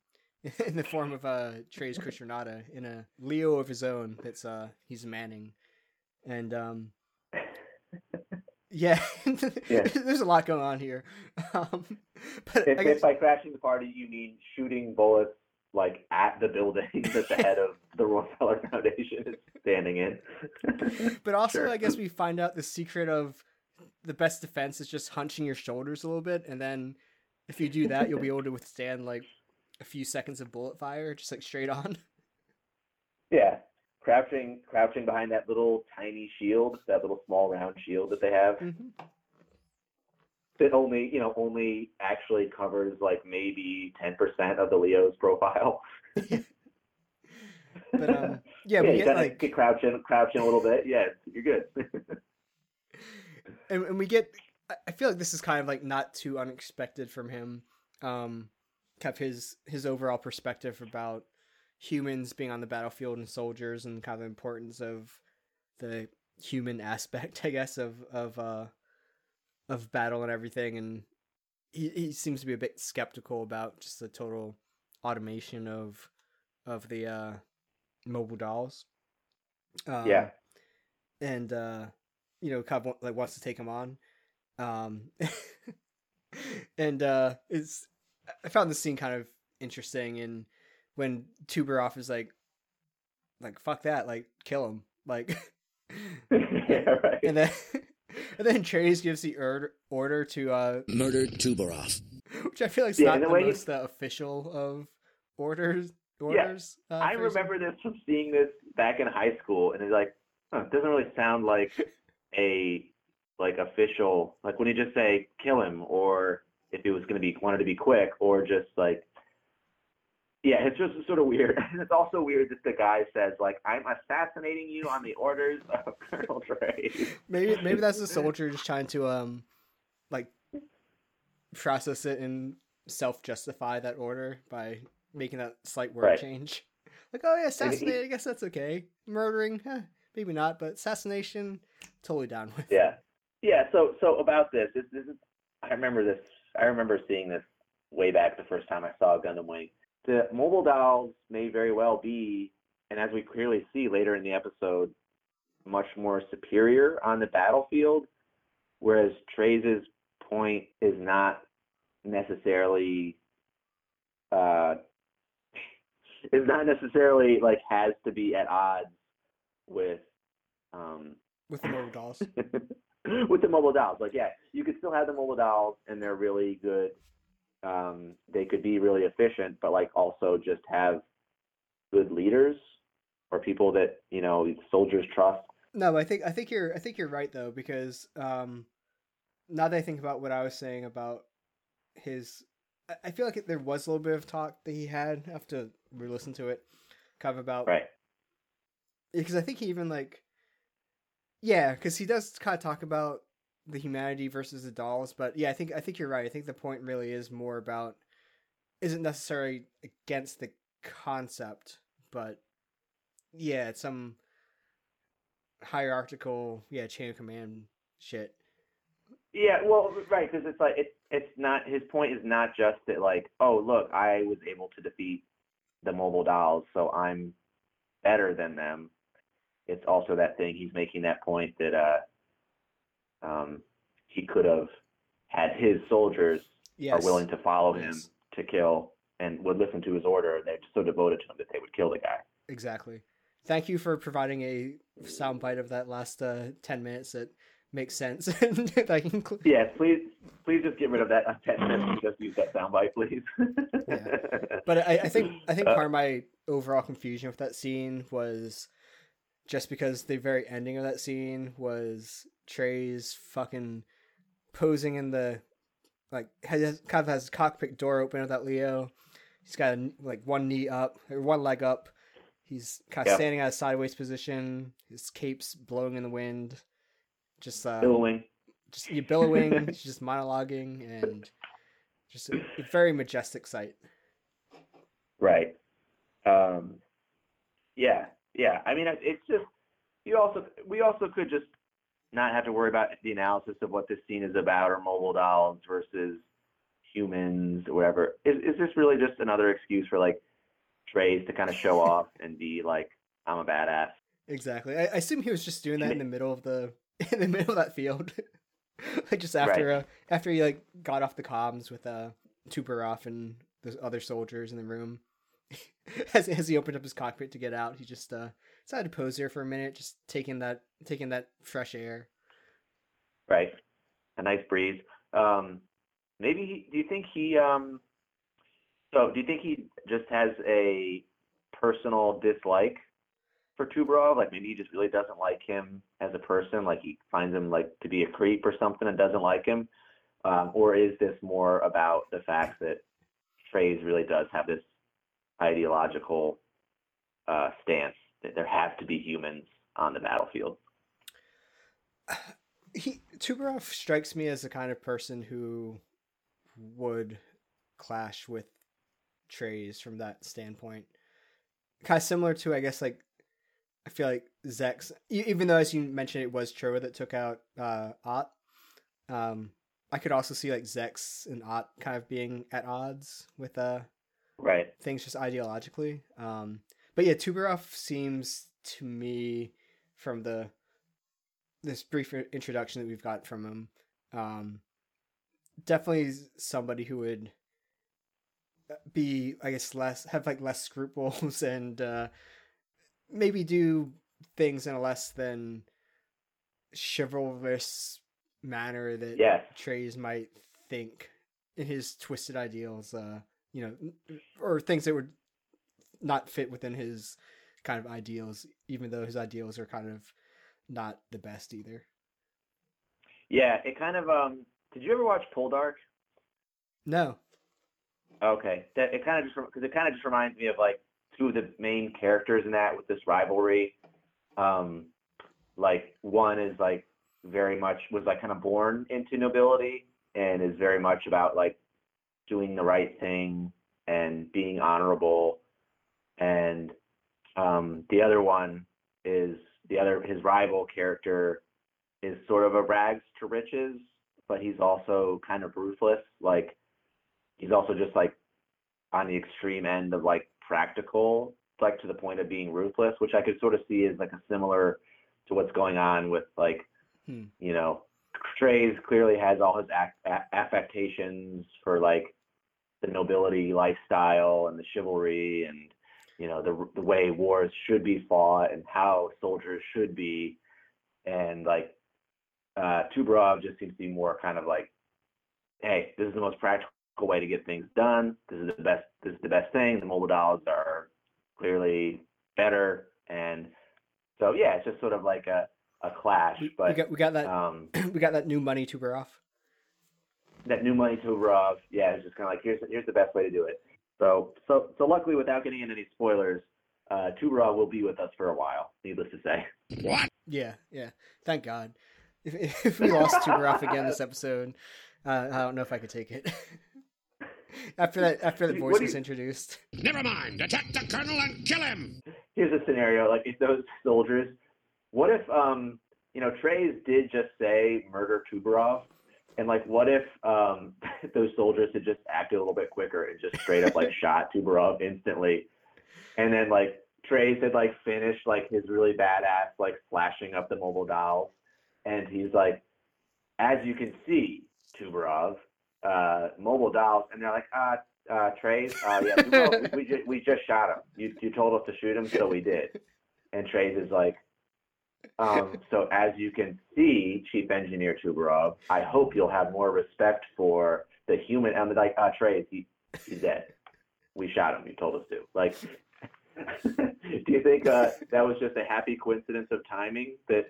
[LAUGHS] in the form of uh, Treize Khushrenada in a Leo of his own. That's uh he's manning, and um, yeah, [LAUGHS] Yeah. there's a lot going on here. [LAUGHS] Um, but if, guess if by crashing the party you mean shooting bullets like at the building that the head of the Romefeller Foundation is standing in. But also, Sure. I guess we find out the secret of the best defense is just hunching your shoulders a little bit, and then if you do that, you'll be able to withstand like a few seconds of bullet fire, just like straight on. [LAUGHS] Yeah, crouching, crouching behind that little tiny shield, that little small round shield that they have. That only, you know, only actually covers like maybe ten percent of the Leo's profile. [LAUGHS] But um, [LAUGHS] yeah, yeah, we you get like, get crouching, crouching a little bit. Yeah, you're good. and, and we get. I feel like this is kind of like not too unexpected from him. Um, of his his overall perspective about humans being on the battlefield and soldiers and kind of the importance of the human aspect, [LAUGHS] I guess, of of uh of battle and everything. And he he seems to be a bit skeptical about just the total automation of of the uh mobile dolls. Um, yeah, and uh you know kind of like wants to take him on um [LAUGHS] and uh it's i found this scene kind of interesting in when Tubarov is like like fuck that like kill him like [LAUGHS] yeah, right. and then [LAUGHS] and then Treize gives the order order to uh Murdered Tubarov. which i feel like is Yeah, not the the way he- most uh, official of orders orders uh, I phrasing. remember this from seeing this back in high school, and it's like, huh, it doesn't really sound like [LAUGHS] a like official. Like when you just say kill him, or if it was going to be wanted to be quick, or just like, yeah, it's just sort of weird. [LAUGHS] And it's also weird that the guy says like, I'm assassinating you on the orders of [LAUGHS] Colonel Trey. Maybe maybe that's the [LAUGHS] soldier just trying to um like process it and self justify that order by making that slight word Right. change. Like, oh yeah, assassinate, I guess that's okay. Murdering, eh, maybe not, but assassination, totally down with. Yeah, yeah. So so about this, this, this is I remember this. I remember seeing this way back the first time I saw Gundam Wing. The mobile dolls may very well be, and as we clearly see later in the episode, much more superior on the battlefield, whereas Treize's point is not necessarily uh, is not necessarily like has to be at odds with um, With the mobile dolls. [LAUGHS] [LAUGHS] with the mobile dolls. Like, yeah, you could still have the mobile dolls, and they're really good. Um, they could be really efficient, but like also just have good leaders or people that you know soldiers trust. No, I think I think you're I think you're right though because um, now that I think about what I was saying about his, I- I feel like there was a little bit of talk that he had. I have to re-listen to it, kind of about Right. because I think he even like, yeah, because he does kind of talk about the humanity versus the dolls. But yeah, I think I think you're right. I think the point really is more about isn't necessarily against the concept, but yeah, it's some hierarchical yeah chain of command shit. Yeah, well, right, because it's like it's it's not his point is not just that like, oh look, I was able to defeat the mobile dolls, so I'm better than them. It's also that thing he's making that point that uh, um, he could have had his soldiers Yes. are willing to follow him Yes. to kill and would listen to his order. They're so devoted to him that they would kill the guy. Exactly. Thank you for providing a soundbite of that last uh, ten minutes that makes sense. [LAUGHS] and that I can cl- Yes, please, please just get rid of that [LAUGHS] ten minutes and just use that soundbite, please. Yeah. But I, I think I think [LAUGHS] Uh, part of my overall confusion with that scene was just because the very ending of that scene was Treize fucking posing in the like has kind of has his cockpit door open without Leo. He's got a, like one knee up or one leg up. He's kind of Yep. standing at a sideways position. His cape's blowing in the wind. Just uh, Billowing. just you billowing, [LAUGHS] he's just monologuing, and just a, a very majestic sight. Right. Um, yeah, yeah. I mean, it's just you also we also could just not have to worry about the analysis of what this scene is about or mobile dolls versus humans or whatever. Is is this really just another excuse for like Treize to kind of show [LAUGHS] off and be like, I'm a badass? Exactly. I, I assume he was just doing that in the middle of the [LAUGHS] in the middle of that field, [LAUGHS] like just after uh, after he like got off the comms with uh Tubarov and the other soldiers in the room. [LAUGHS] as as he opened up his cockpit to get out, he just uh decided to pose there for a minute, just taking that taking that fresh air. right? A nice breeze. Um, maybe he, do you think he um so do you think he just has a personal dislike for Tubarov? Like maybe he just really doesn't like him as a person, like he finds him like to be a creep or something and doesn't like him? Um, or is this more about the fact that Treize really does have this ideological uh, stance that there have to be humans on the battlefield? [SIGHS] he Tubarov strikes me as the kind of person who would clash with Treize from that standpoint. Kind of similar to, I guess, like I feel like Zechs, even though as you mentioned it was Trowa that took out uh, Ott. Um, I could also see like Zechs and Ott kind of being at odds with uh Right. things just ideologically. Um, but yeah, Tubarov seems to me from the this brief introduction that we've got from him, um, definitely somebody who would uh, be, I guess, less have like less scruples [LAUGHS] and uh, maybe do things in a less than chivalrous manner that Yes. Treize might think in his twisted ideals, uh, you know, or things that would not fit within his kind of ideals, even though his ideals are kind of not the best either. Yeah, it kind of um did you ever watch Poldark? No. Okay. That it kind of just because it kind of just reminds me of like two of the main characters in that with this rivalry. Um like one is like very much was like kind of born into nobility and is very much about like doing the right thing and being honorable and um the other one is the other his rival character is sort of a rags to riches but he's also kind of ruthless like he's also just like on the extreme end of like practical like to the point of being ruthless which i could sort of see as like a similar to what's going on with like Hmm. you know Treize clearly has all his ac- a- affectations for like the nobility lifestyle and the chivalry and you know the the way wars should be fought and how soldiers should be. And like uh Tubarov just seems to be more kind of like hey this is the most practical way to get things done. This is the best this is the best thing. The mobile dolls are clearly better. And so yeah it's just sort of like a a clash but we got we got that um [CLEARS THROAT] we got that new money Tubarov. That new money to Rav, yeah, it's just kind of like here's here's the best way to do it. So so so luckily, without getting into any spoilers, uh, Tubarov will be with us for a while. Needless to say. What? Yeah, yeah. Thank God. If, if we lost Tubarov again this episode, uh, I don't know if I could take it. [LAUGHS] after that, after the voice do was introduced. Never mind. Attack the colonel and kill him. Here's a scenario: like if those soldiers, what if um you know Treize did just say murder Tubarov, And like, what if um, [LAUGHS] those soldiers had just acted a little bit quicker and just straight up like [LAUGHS] shot Tubarov instantly, and then like Treize had like finished like his really badass like flashing up the mobile dolls, and he's like, as you can see, Tubarov, uh, mobile dolls, and they're like, uh, uh, Treize, uh, yeah, Tubarov, we, we, just, we just shot him. You you told us to shoot him, so we did. And Treize is like, um, so as you can see, Chief Engineer Tubarov, I hope you'll have more respect for the human. I'm like, uh, Treize, he, he's dead. We shot him. You told us to. Like, [LAUGHS] do you think uh, that was just a happy coincidence of timing that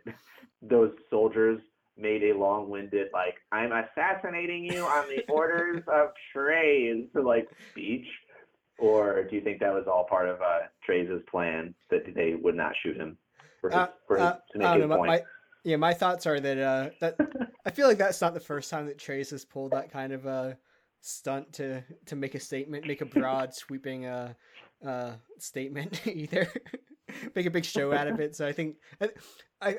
those soldiers made a long-winded like "I'm assassinating you on the orders of Treize" like speech, or do you think that was all part of uh, Treize's plan that they would not shoot him for his, Uh, for his, uh, to make I his don't know. point? My, yeah, my thoughts are that uh, that I feel like that's not the first time that Treize has pulled that kind of uh, stunt to to make a statement, make a broad, [LAUGHS] sweeping uh, uh, statement [LAUGHS] either. make a big show out of it. So I think I,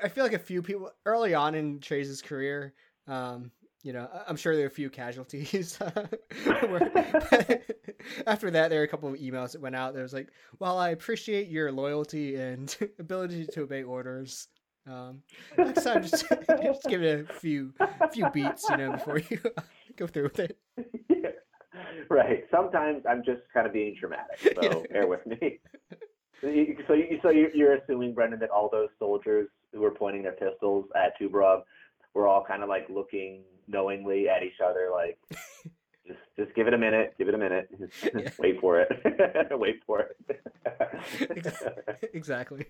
I feel like a few people early on in Treize's career, um, you know, I'm sure there are a few casualties. [LAUGHS] [LAUGHS] after that, there were a couple of emails that went out. There was like, "Well, I appreciate your loyalty and [LAUGHS] ability to obey orders. Um, next time, just, just give it a few few beats, you know, before you go through with it." Yeah. Right. Sometimes I'm just kind of being dramatic, so Yeah. bear with me. So, you, so, you, so you're, you're assuming, Brendan, that all those soldiers who were pointing their pistols at Tubarov were all kind of like looking knowingly at each other, like, [LAUGHS] just just give it a minute, give it a minute, just [LAUGHS] Yeah. wait for it, [LAUGHS] wait for it. exactly.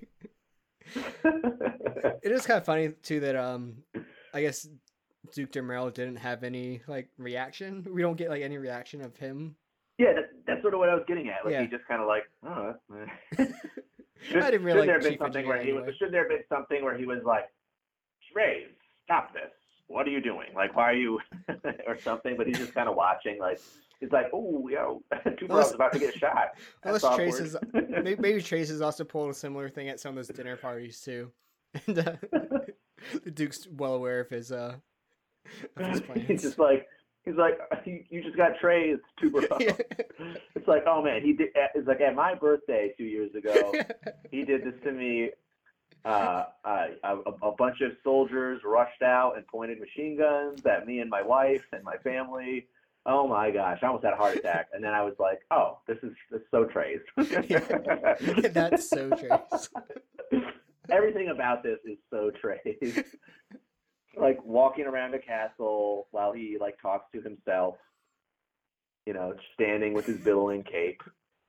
It is kind of funny too that um, I guess Duke Dermail didn't have any like reaction. We don't get like any reaction of him. yeah, that, that's sort of what I was getting at. Like Yeah. he just kind of like, oh, Should, I didn't really should like there have been something where he was? Should there have been something where he was like, "Treize, stop this! What are you doing? Like, why are you?" [LAUGHS] or something. But he's just kind of watching. Like, he's like, "Oh, yo, [LAUGHS] two Unless- bros about to get shot." [LAUGHS] Unless That's Treize is maybe, maybe Treize has also pulled a similar thing at some of those dinner parties too, and uh, the Duke's well aware of his uh of his plans. he's just like, he's like, you, you just got Trey. It's two bros. Yeah. It's like, oh man, he did. It's like at my birthday two years ago. he did this to me. Uh, uh, a, a bunch of soldiers rushed out and pointed machine guns at me and my wife and my family. Oh my gosh, I almost had a heart attack. And then I was like, oh, this is, this is so Treize. [LAUGHS] That's so Treize. [LAUGHS] Everything about this is so Treize. [LAUGHS] like walking around a castle while he like talks to himself. You know, standing with his billowing cape.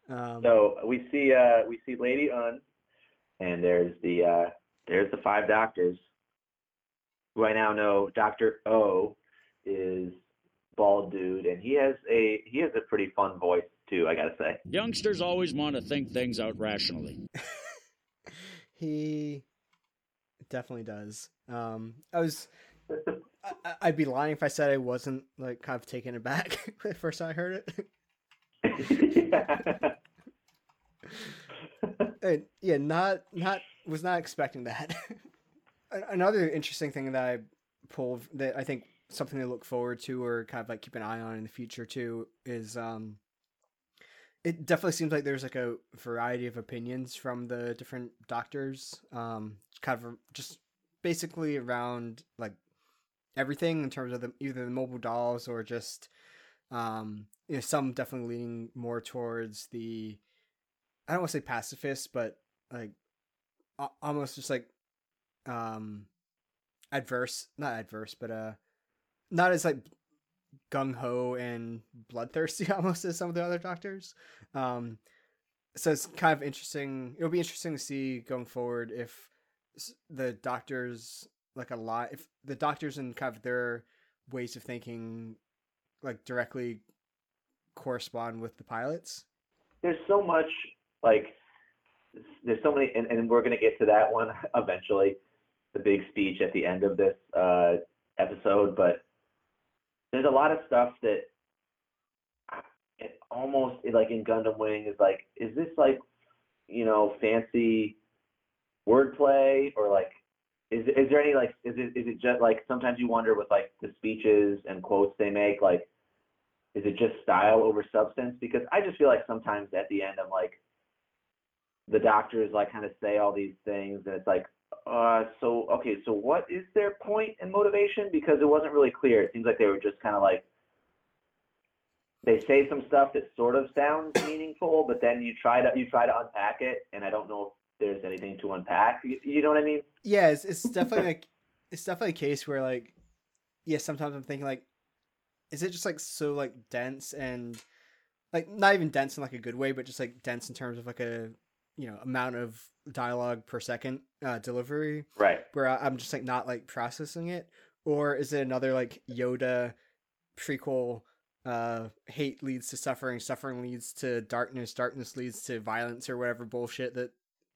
Um, So we see uh we see Lady Une, and there's the uh there's the five doctors. Who I now know Doctor O is bald dude, and he has a he has a pretty fun voice too. I gotta say. Youngsters always want to think things out rationally. [LAUGHS] he definitely does. Um, I was. I, I- I'd be lying if I said I wasn't like kind of taken aback [LAUGHS] the first time I heard it. [LAUGHS] And, yeah, not not was not expecting that. [LAUGHS] Another interesting thing that I pulled that I think something to look forward to or kind of like keep an eye on in the future too is um it definitely seems like there's like a variety of opinions from the different doctors um kind of just basically around like everything in terms of the either the mobile dolls or just um you know some definitely leaning more towards the I don't want to say pacifist, but like almost just like um adverse, not adverse, but uh not as like gung ho and bloodthirsty [LAUGHS] almost as some of the other doctors. Um so it's kind of interesting. It'll be interesting to see going forward if the doctors like a lot if the doctors and kind of their ways of thinking like directly correspond with the pilots. there's so much like there's so many and, and we're going to get to that one eventually the big speech at the end of this uh, episode but there's a lot of stuff that it almost like in gundam wing is like is this like you know fancy wordplay or like is is there any like is it is it just like sometimes you wonder with like the speeches and quotes they make like is it just style over substance? Because i just feel like sometimes at the end i'm like the doctors like kind of say all these things and it's like uh so okay so what is their point and motivation? Because it wasn't really clear. It seems like they were just kind of like they say some stuff that sort of sounds meaningful but then you try to you try to unpack it and i don't know if there's anything to unpack. You, you know what i mean? Yeah, it's, it's definitely like it's definitely a case where like yeah, sometimes I'm thinking like is it just like so like dense and like not even dense in like a good way, but just like dense in terms of like a you know amount of dialogue per second uh, delivery right where I'm just like not like processing it, or is it another like Yoda prequel? Uh, hate leads to suffering, suffering leads to darkness, darkness leads to violence, or whatever bullshit that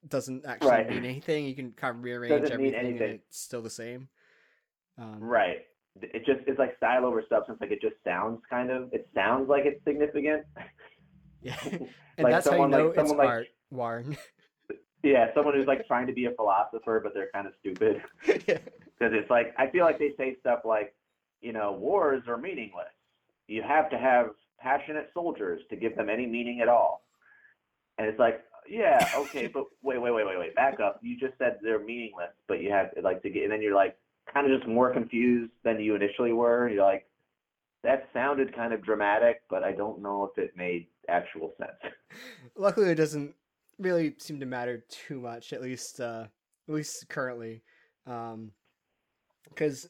doesn't actually Right. mean anything. You can kind of rearrange everything, and it's still the same. Um, Right. It just it's like style over substance. Like it just sounds kind of it sounds like it's significant. Yeah, [LAUGHS] and Like that's how you someone like- know it's someone like- art, Warren. yeah, someone who's like trying to be a philosopher, but they're kind of stupid. [LAUGHS] [LAUGHS] yeah. Because it's like I feel like they say stuff like, you know, wars are meaningless. You have to have passionate soldiers to give them any meaning at all. And it's like, yeah, okay, but [LAUGHS] wait, wait, wait, wait, wait, back up. You just said they're meaningless, but you have like to get, and then you're like kind of just more confused than you initially were. You're like, that sounded kind of dramatic, but I don't know if it made actual sense. Luckily, it doesn't really seem to matter too much, at least, uh, at least currently, because.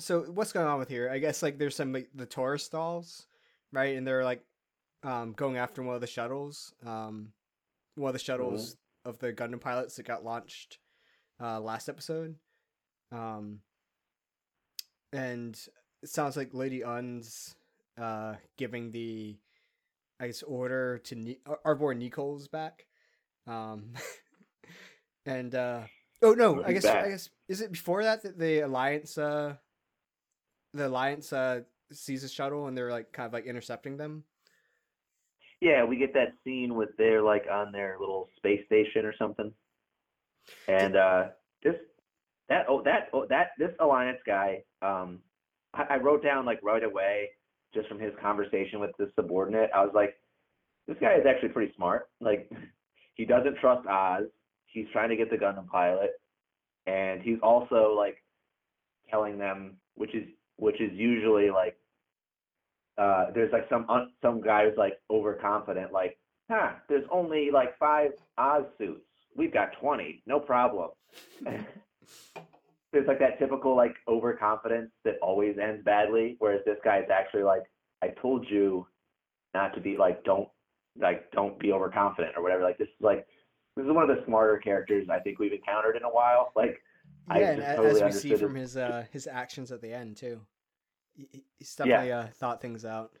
so what's going on with here? I guess like there's some like the Taurus dolls, right? And they're like, um, going after one of the shuttles, um, one of the shuttles of the Gundam pilots that got launched, uh, last episode, um, and it sounds like Lady Une's, uh, giving the I guess order to Ar- Arbor Nichols back. Um [LAUGHS] and uh oh no, I guess I guess is it before that that the alliance uh the alliance uh sees a shuttle and they're like kind of like intercepting them. Yeah, we get that scene with they're like on their little space station or something, and uh, this that oh that oh that this alliance guy, um, I, I wrote down like right away just from his conversation with the subordinate. I was like, this guy is actually pretty smart. Like, [LAUGHS] he doesn't trust Oz. He's trying to get the Gundam pilot, and he's also like telling them, which is which is usually like uh, there's like some un- some guy who's like overconfident, like, huh, there's only like five Oz suits. We've got twenty, no problem. [LAUGHS] [LAUGHS] there's like that typical like overconfidence that always ends badly, whereas this guy is actually like, I told you not to be like, don't like don't be overconfident or whatever. Like this is like this is one of the smarter characters I think we've encountered in a while. Like I Yeah, and just totally as we see understood from his uh his actions at the end too. He- he- He's definitely uh thought things out.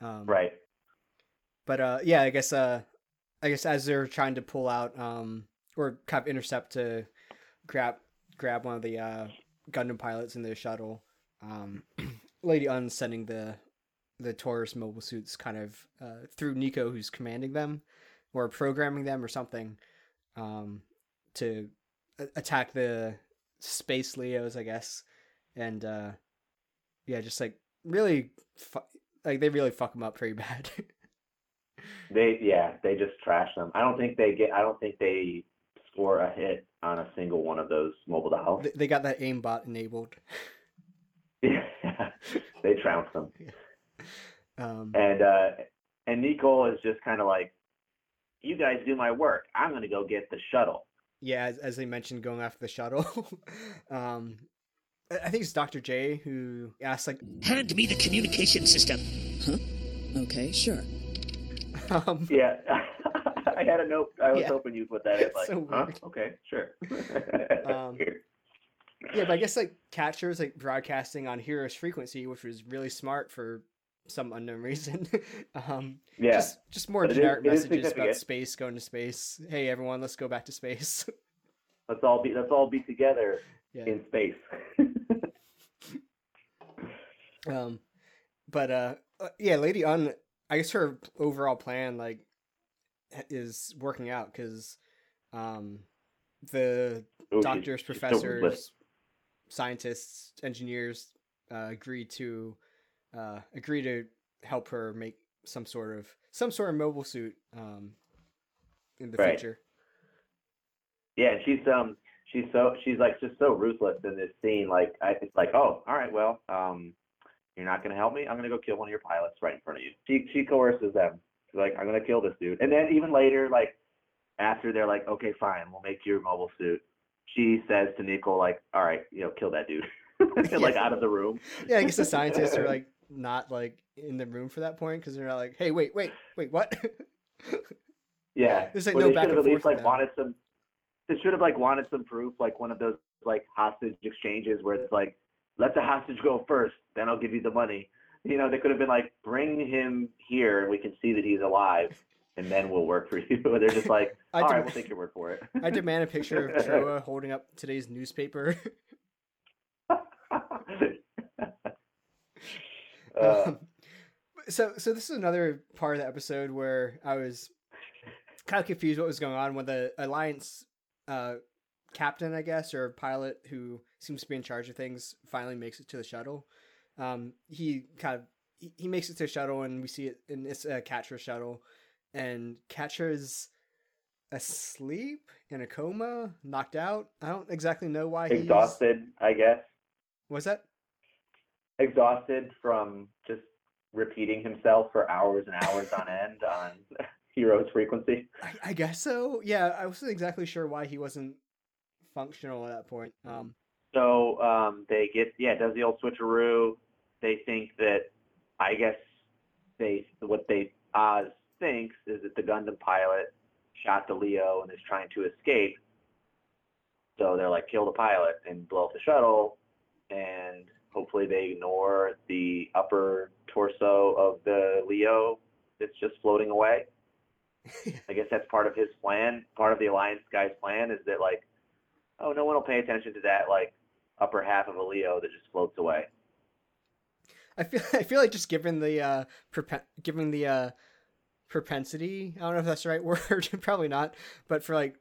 Um right. But uh, yeah, I guess uh, I guess as they're trying to pull out um or kind of intercept to grab grab one of the uh Gundam pilots in the shuttle, um, [CLEARS THROAT] Lady Une's sending the the Taurus mobile suits kind of uh, through Nichol, who's commanding them or programming them or something, um, to attack the space Leos, I guess, and uh, yeah, just like really, fu- like they really fuck them up pretty [LAUGHS] bad. They yeah, they just trash them. I don't think they get. I don't think they score a hit on a single one of those mobile dolls. They- they got that aimbot enabled. [LAUGHS] Yeah, they trounce them. [LAUGHS] Um, And uh and Nichol is just kind of like, you guys do my work. I'm gonna go get the shuttle. yeah, as, as they mentioned, going after the shuttle. [LAUGHS] um, I I think it's Doctor J who asked like, Hand me the communication system. Huh? Okay, sure. um, Yeah, I had a note. I was Yeah. hoping you'd put that in. [LAUGHS] Like, so huh? Okay, sure. [LAUGHS] [LAUGHS] Um, yeah, but I guess like Quatre's like broadcasting on Heero's frequency, which was really smart for some unknown reason. um, yeah, just just more But generic is messages about space going to space. Hey everyone, let's go back to space. let's all be let's all be together yeah. in space. Um, but uh, uh, yeah, Lady Une, I guess her overall plan like is working out because, um, the she's- doctors, professors, scientists, engineers uh, agreed to uh, agree to help her make some sort of some sort of mobile suit um, in the Right. future. Yeah, she's um she's so she's like just so ruthless in this scene. Like I it's like, oh, all right, well, um, you're not gonna help me. I'm gonna go kill one of your pilots right in front of you. She she coerces them. Like, I'm gonna kill this dude. And then even later, like after they're like, okay, fine, we'll make your mobile suit. She says to Nichol, like, all right, you know, kill that dude. [LAUGHS] [LAUGHS] like out of the room. Yeah, I guess the scientists are [LAUGHS] like not like in the room for that point because they're not like, hey, wait, wait, wait, what? Yeah. There's, like, Or no they back should have at least like wanted some. They should have like wanted some proof, like one of those like hostage exchanges where it's like, let the hostage go first, then I'll give you the money. You know, they could have been like, bring him here, and we can see that he's alive, and then we'll work for [LAUGHS] you. But they're just like, I all right, dem- we'll take your word for it. I demand a picture of [LAUGHS] Trowa holding up today's newspaper. [LAUGHS] uh, Um, so so this is another part of the episode where I was kind of confused what was going on when the alliance uh, captain, I guess, or pilot who seems to be in charge of things, finally makes it to the shuttle. Um, he kind of he, he makes it to shuttle, and we see it in this uh, Quatre shuttle, and Quatre's asleep in a coma, knocked out. I don't exactly know why he's exhausted, I guess. Was that? Exhausted from just repeating himself for hours and hours on end on [LAUGHS] Heero's frequency. I, I guess so. Yeah, I wasn't exactly sure why he wasn't functional at that point. Um, So um, they get yeah, does the old switcheroo. They think that I guess they what they Oz thinks is that the Gundam pilot shot the Leo and is trying to escape. So they're like kill the pilot and blow up the shuttle, and hopefully they ignore the upper torso of the Leo that's just floating away. [LAUGHS] I guess that's part of his plan. Part of the Alliance guy's plan is that like, oh, no one will pay attention to that like upper half of a Leo that just floats away. I feel [LAUGHS] I feel like just given the uh, given the uh, propensity. I don't know if that's the right [LAUGHS] word. Probably not. But for like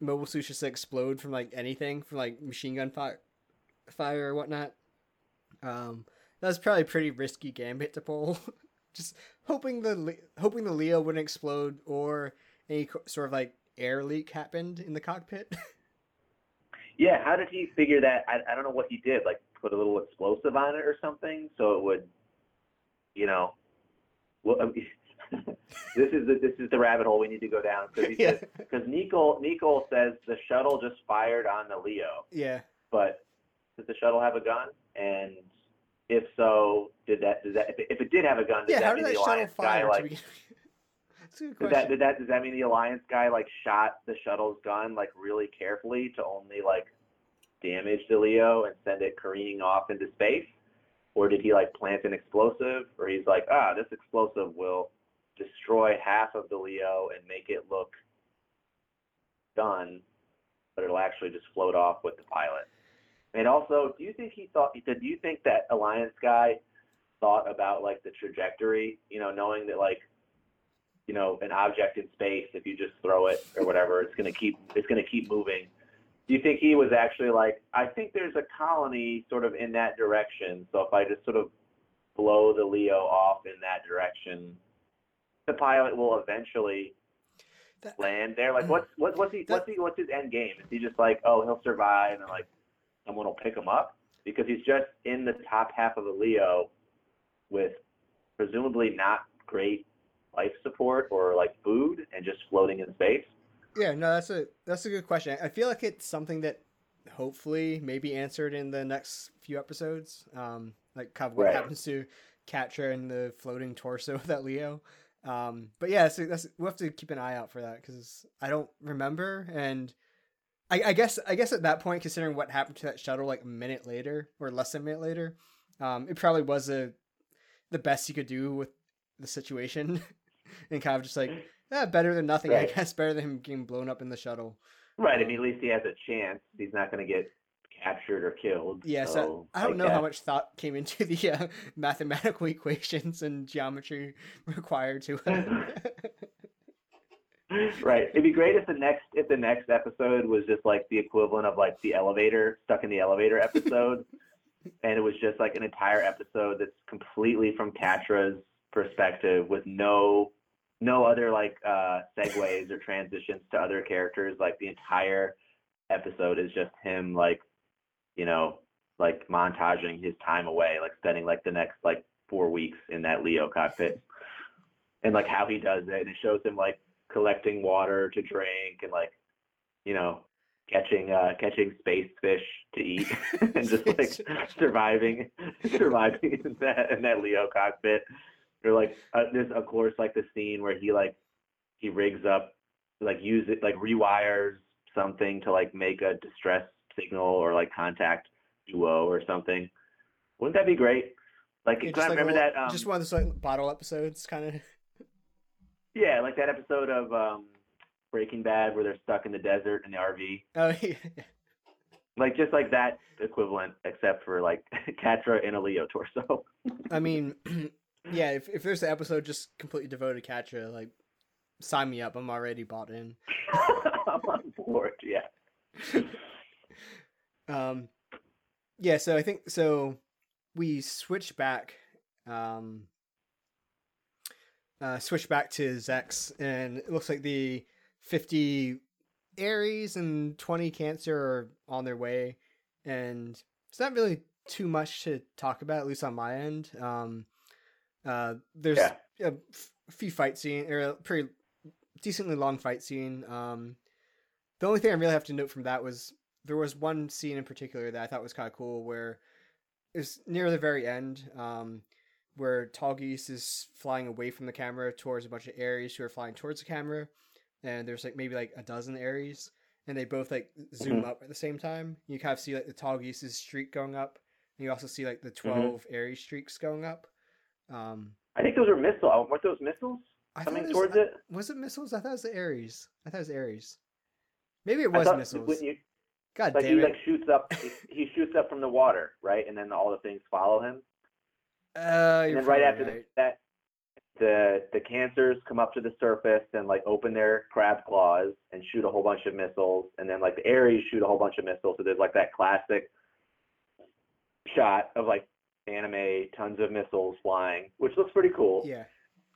mobile suits just to explode from like anything, from like machine gun fire, fire or whatnot. Um, that was probably a pretty risky gambit to pull. [LAUGHS] just hoping the hoping the Leo wouldn't explode or any co- sort of like air leak happened in the cockpit. Yeah, how did he figure that? I, I don't know what he did. Like put a little explosive on it or something, so it would, you know. Well, I mean, [LAUGHS] this is the this is the rabbit hole we need to go down because [LAUGHS] yeah, because Nichol Nichol says the shuttle just fired on the Leo, yeah. but does the shuttle have a gun? And if so, did that does that if it, if it did have a gun, does Yeah, that how mean did that the shuttle Alliance guy like begin- [LAUGHS] That's a good Does question. that, did that does that mean the alliance guy like shot the shuttle's gun like really carefully to only like damage the Leo and send it careening off into space, or did he like plant an explosive, or he's like ah this explosive will destroy half of the Leo and make it look done, but it'll actually just float off with the pilot. And also, do you think he thought? Do you think that alliance guy thought about like the trajectory? You know, knowing that like you know, an object in space, if you just throw it or whatever, it's gonna keep it's gonna keep moving. Do you think he was actually like, I think there's a colony sort of in that direction, so if I just sort of blow the Leo off in that direction, the pilot will eventually That- land there. Like mm. what's what, what's he what's he what's his end game? Is he just like, oh he'll survive and like someone will pick him up? Because he's just in the top half of the Leo with presumably not great life support or like food and just floating in space. Yeah, no, that's a that's a good question. I feel like it's something that hopefully may be answered in the next few episodes. Um, like kind of what Right. happens to Quatre and the floating torso [LAUGHS] of that Leo. Um, but yeah, so that's we'll have to keep an eye out for that because I don't remember, and I, I guess I guess at that point, considering what happened to that shuttle like a minute later or less than a minute later, um, it probably was a the best you could do with the situation, [LAUGHS] and kind of just like eh, better than nothing. Right. I guess [LAUGHS] better than him getting blown up in the shuttle. Right. I mean, at least he has a chance. He's not going to get captured or killed. Yeah, so, so I don't I know how much thought came into the uh, [LAUGHS] mathematical equations and geometry [LAUGHS] required to. right. It'd be great if the next if the next episode was just like the equivalent of like the elevator stuck in the elevator episode, and it was just like an entire episode that's completely from Quatre's perspective with no no other like uh segues or transitions to other characters. Like the entire episode is just him like you know like montaging his time away, like spending like the next like four weeks in that Leo cockpit. And like how he does it, and it shows him like collecting water to drink and like, you know, catching uh catching space fish to eat [LAUGHS] and just like surviving [LAUGHS] surviving in that in that Leo cockpit. Or like uh, there's of course like the scene where he like he rigs up like use it like rewires something to like make a distress signal or like contact duo or something. Wouldn't that be great? Like, Yeah, I just like remember little- that. Um, just one of those like bottle episodes, kind of. yeah, like that episode of um, Breaking Bad where they're stuck in the desert in the RV. Oh [LAUGHS] yeah. Like just like that equivalent, except for like [LAUGHS] Quatre and a Leo torso. I mean, yeah. If if there's an episode just completely devoted to Quatre, like, sign me up. I'm already bought in. I'm on board. Yeah. [LAUGHS] Um, yeah. So I think so. We switch back. Um, uh, switch back to Zechs, and it looks like the 50 Aries and 20 Cancer are on their way, and it's not really too much to talk about, at least on my end. Um, uh, there's Yeah. a f- few fight scene, or a pretty decently long fight scene. Um, the only thing I really have to note from that was there was one scene in particular that I thought was kind of cool where it was near the very end, um, where Tallgeese is flying away from the camera towards a bunch of Aries who are flying towards the camera, and there's like maybe like a dozen Aries, and they both like zoom up at the same time. You kind of see like the Tallgeese's streak going up, and you also see like the 12 Aries streaks going up. Um, I think those are missiles. Weren't those missiles I coming was- towards I- it? Was it missiles? I thought it was the Aries. I thought it was Aries. Maybe it was missiles. you- God like damn he it! like shoots up. he, he shoots up from the water, right? And then all the things follow him. Uh, and then right after right. that, the the cancers come up to the surface and like open their crab claws and shoot a whole bunch of missiles, and then like the Aries shoot a whole bunch of missiles. So there's like that classic shot of like anime, tons of missiles flying, which looks pretty cool. Yeah.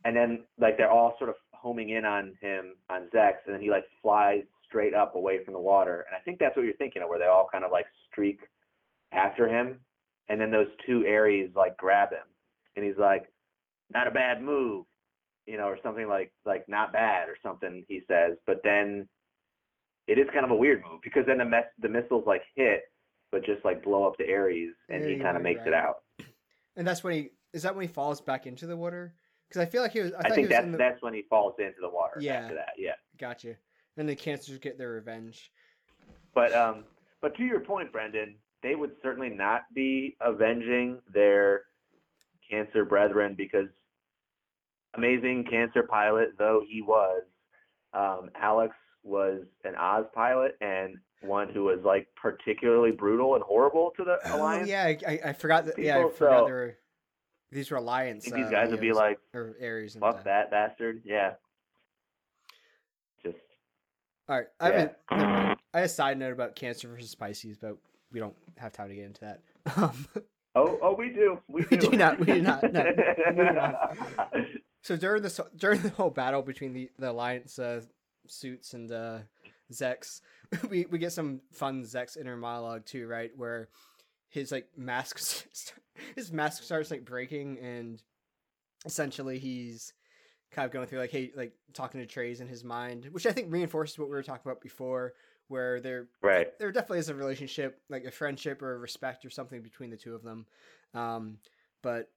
And then like they're all sort of homing in on him on Zechs, and then he like flies straight up away from the water. And I think that's what you're thinking of, where they all kind of like streak after him, and then those two Aries like grab him, and he's like, "Not a bad move," you know, or something like like not bad or something he says. But then it is kind of a weird move because then the mess the missiles like hit, but just like blow up the Aries, and Yeah, he kind of right, makes it out. And that's when he is that when he falls back into the water? Because I feel like he was. I, I, think he was that's in the. that's when he falls into the water. Yeah. After that, yeah. Gotcha. And the cancers get their revenge. But um, but to your point, Brendan, they would certainly not be avenging their cancer brethren because amazing cancer pilot though he was, um, Alex was an Oz pilot and one who was like particularly brutal and horrible to the Oh alliance. yeah, I, I- I forgot that. Yeah, I forgot so- there were these were I alliance. these uh, guys would be like, or Aries. And "Fuck uh, that bastard!" Yeah. Just All right, I have, a, never have a side note about Cancer versus Pisces, but we don't have time to get into that. Um, [LAUGHS] oh oh we do we, We do not, we do not, no. [LAUGHS] So during this during the whole battle between the the alliance uh, suits and uh, Zechs, [LAUGHS] we we get some fun Zechs inner monologue too, right? Where his like mask [LAUGHS] his mask starts like breaking and essentially he's kind of going through like hey like talking to Treize in his mind, which I think reinforces what we were talking about before, where they're right there definitely is a relationship, like a friendship or a respect or something between the two of them. Um, but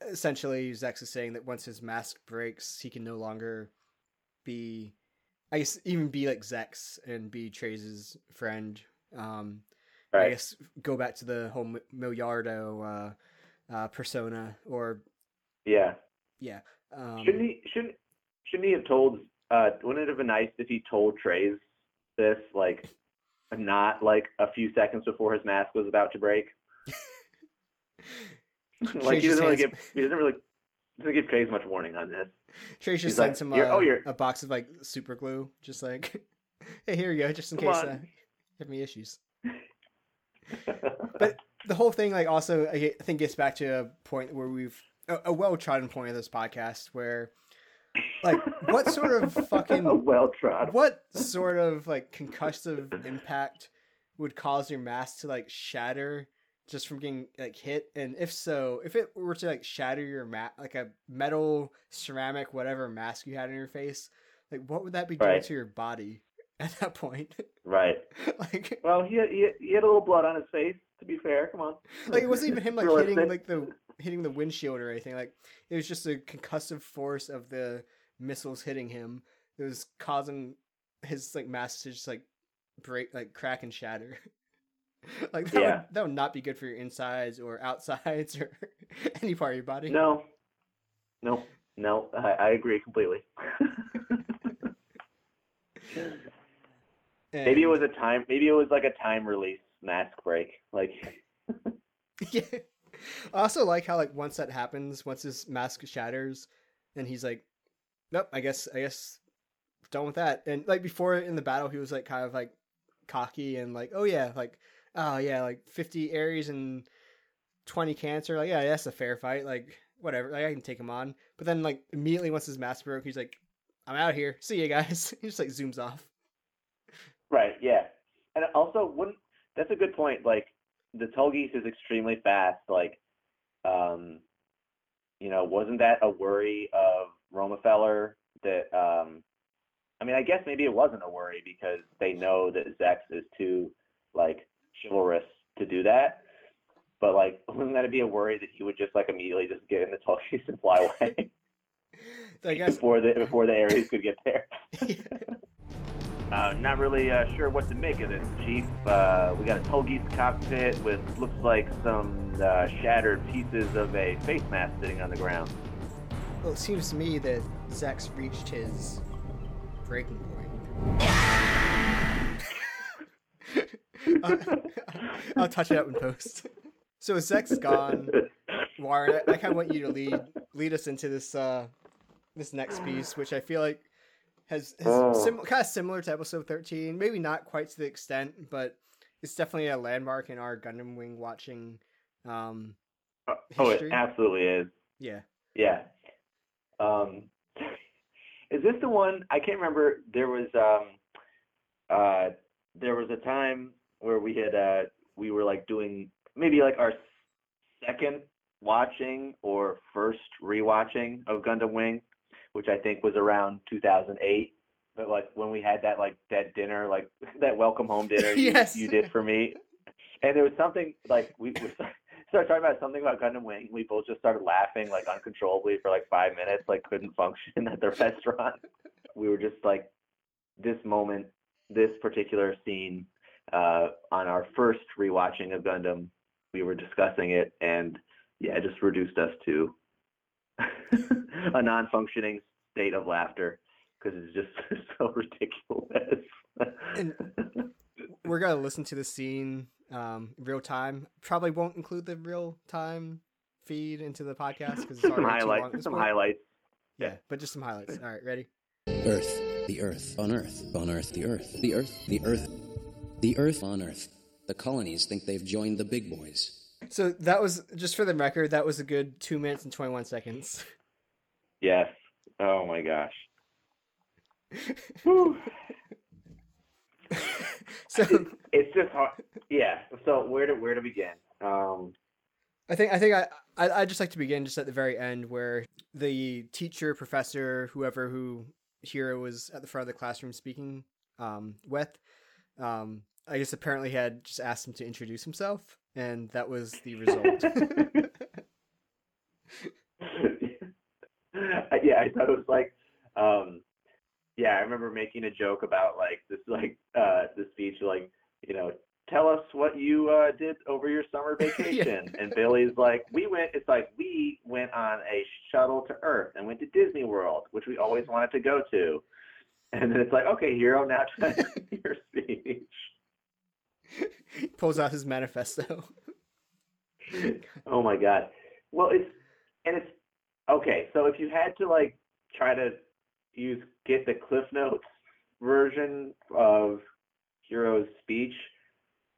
essentially, Zechs is saying that once his mask breaks, he can no longer be, I guess, even be like Zechs and be Treize's friend. Um, I guess go back to the whole Mi- Milliardo uh, uh, persona, or yeah. yeah, um, Shouldn't he shouldn't shouldn't he have told uh wouldn't it have been nice if he told Trace this like not like a few seconds before his mask was about to break? [LAUGHS] like he doesn't really get he doesn't really doesn't give Treize much warning on this. Treize just He's like, him "You're- a, oh, you're- a box of like super glue, just like, [LAUGHS] hey, here you go, just in Come case uh, you have any issues. [LAUGHS] But the whole thing, like, also I I think gets back to a point where we've a, a well trodden point of this podcast where, like, what sort of [LAUGHS] fucking well trod. what sort of like concussive impact would cause your mask to like shatter just from getting like hit and if so if it were to like shatter your mat like a metal ceramic whatever mask you had on your face like what would that be doing Right. to your body [LAUGHS] at that point Right. [LAUGHS] like Well, he had, he had, he had a little blood on his face. To be fair, come on. [LAUGHS] like it wasn't even him like hitting like the hitting the windshield or anything like it was just a concussive force of the missiles hitting him It was causing his like mask to just like break like crack and shatter [LAUGHS] like that, Yeah. would, that would not be good for your insides or outsides or [LAUGHS] any part of your body No. No. No. I, I agree completely. [LAUGHS] maybe it was a time. Maybe it was like a time release mask break. Like. yeah i also like how like once that happens once his mask shatters and he's like nope i guess i guess done with that and like before in the battle he was like kind of like cocky and like oh yeah like oh yeah like 50 aries and 20 cancer like yeah that's a fair fight like whatever like i can take him on but then like immediately once his mask broke he's like i'm out here see you guys [LAUGHS] he just like zooms off Right. Yeah. And also, wouldn't that's a good point. Like the Tallgeese is extremely fast. Like, um, you know, wasn't that a worry of Romefeller that? Um, I mean, I guess maybe it wasn't a worry because they know that Zechs is too like chivalrous to do that. But like, [LAUGHS] wouldn't that be a worry that he would just like immediately just get in the Tallgeese and fly away so i guess before the before the Aries could get there? [LAUGHS] Uh, not really uh, sure what to make of this, Chief. Uh, we got a Tallgeese cockpit with looks like some uh, shattered pieces of a face mask sitting on the ground. Well, it seems to me that Zechs reached his breaking point. [LAUGHS] I'll, [LAUGHS] I'll touch it up in post. So Zechs gone, Warren, I, I kind of want you to lead lead us into this uh this next piece, which I feel like has, has Oh. sim- kind of similar to episode thirteen. Maybe not quite to the extent, but it's definitely a landmark in our Gundam Wing watching. Um, oh, it History? absolutely is. yeah, Yeah. Um, [LAUGHS] is this the one? I can't remember. There was um, uh, there was a time where we had uh, we were like doing maybe like our second watching or first rewatching of Gundam Wing, which I think was around 2008. But like when we had that like that dinner, like [LAUGHS] that welcome home dinner you, Yes. you did for me, and there was something like we, we [LAUGHS] started talking about something about Gundam Wing. We both just started laughing like uncontrollably for like five minutes, like couldn't function [LAUGHS] at the restaurant. We were just like, this moment, this particular scene uh, on our first rewatching of Gundam, we were discussing it, and yeah, it just reduced us to [LAUGHS] a non-functioning state of laughter because it's just [LAUGHS] so ridiculous. And- [LAUGHS] we're gonna listen to the scene um real time. Probably won't include the real time feed into the podcast because it's some already too long. highlights, at this some point. highlights. Yeah, but just some highlights. All right, ready? Earth, the Earth, on Earth, on Earth, the Earth, the Earth, the Earth, the Earth on Earth. The colonies think they've joined the big boys. So that was just for the record. That was a good two minutes and twenty one seconds. Yes. Oh my gosh. [LAUGHS] So It's just hard. Yeah. So where to where to begin? Um, I think I think I I I just like to begin just at the very end where the teacher, professor, whoever who Heero was at the front of the classroom speaking um, with, um, I guess apparently he had just asked him to introduce himself, and that was the [LAUGHS] result. [LAUGHS] yeah, I thought it was like, um, yeah, I remember making a joke about like this, like uh, the speech, like you know, tell us what you uh, did over your summer [LAUGHS] vacation, and Billy's like, we went. It's like we went on a shuttle to Earth and went to Disney World, which we always wanted to go to, and then it's like, okay, Heero, now try your speech. [LAUGHS] Pulls out his manifesto. oh my god. Well, it's and it's Okay, so if you had to like try to use get the Cliff Notes version of Heero's speech,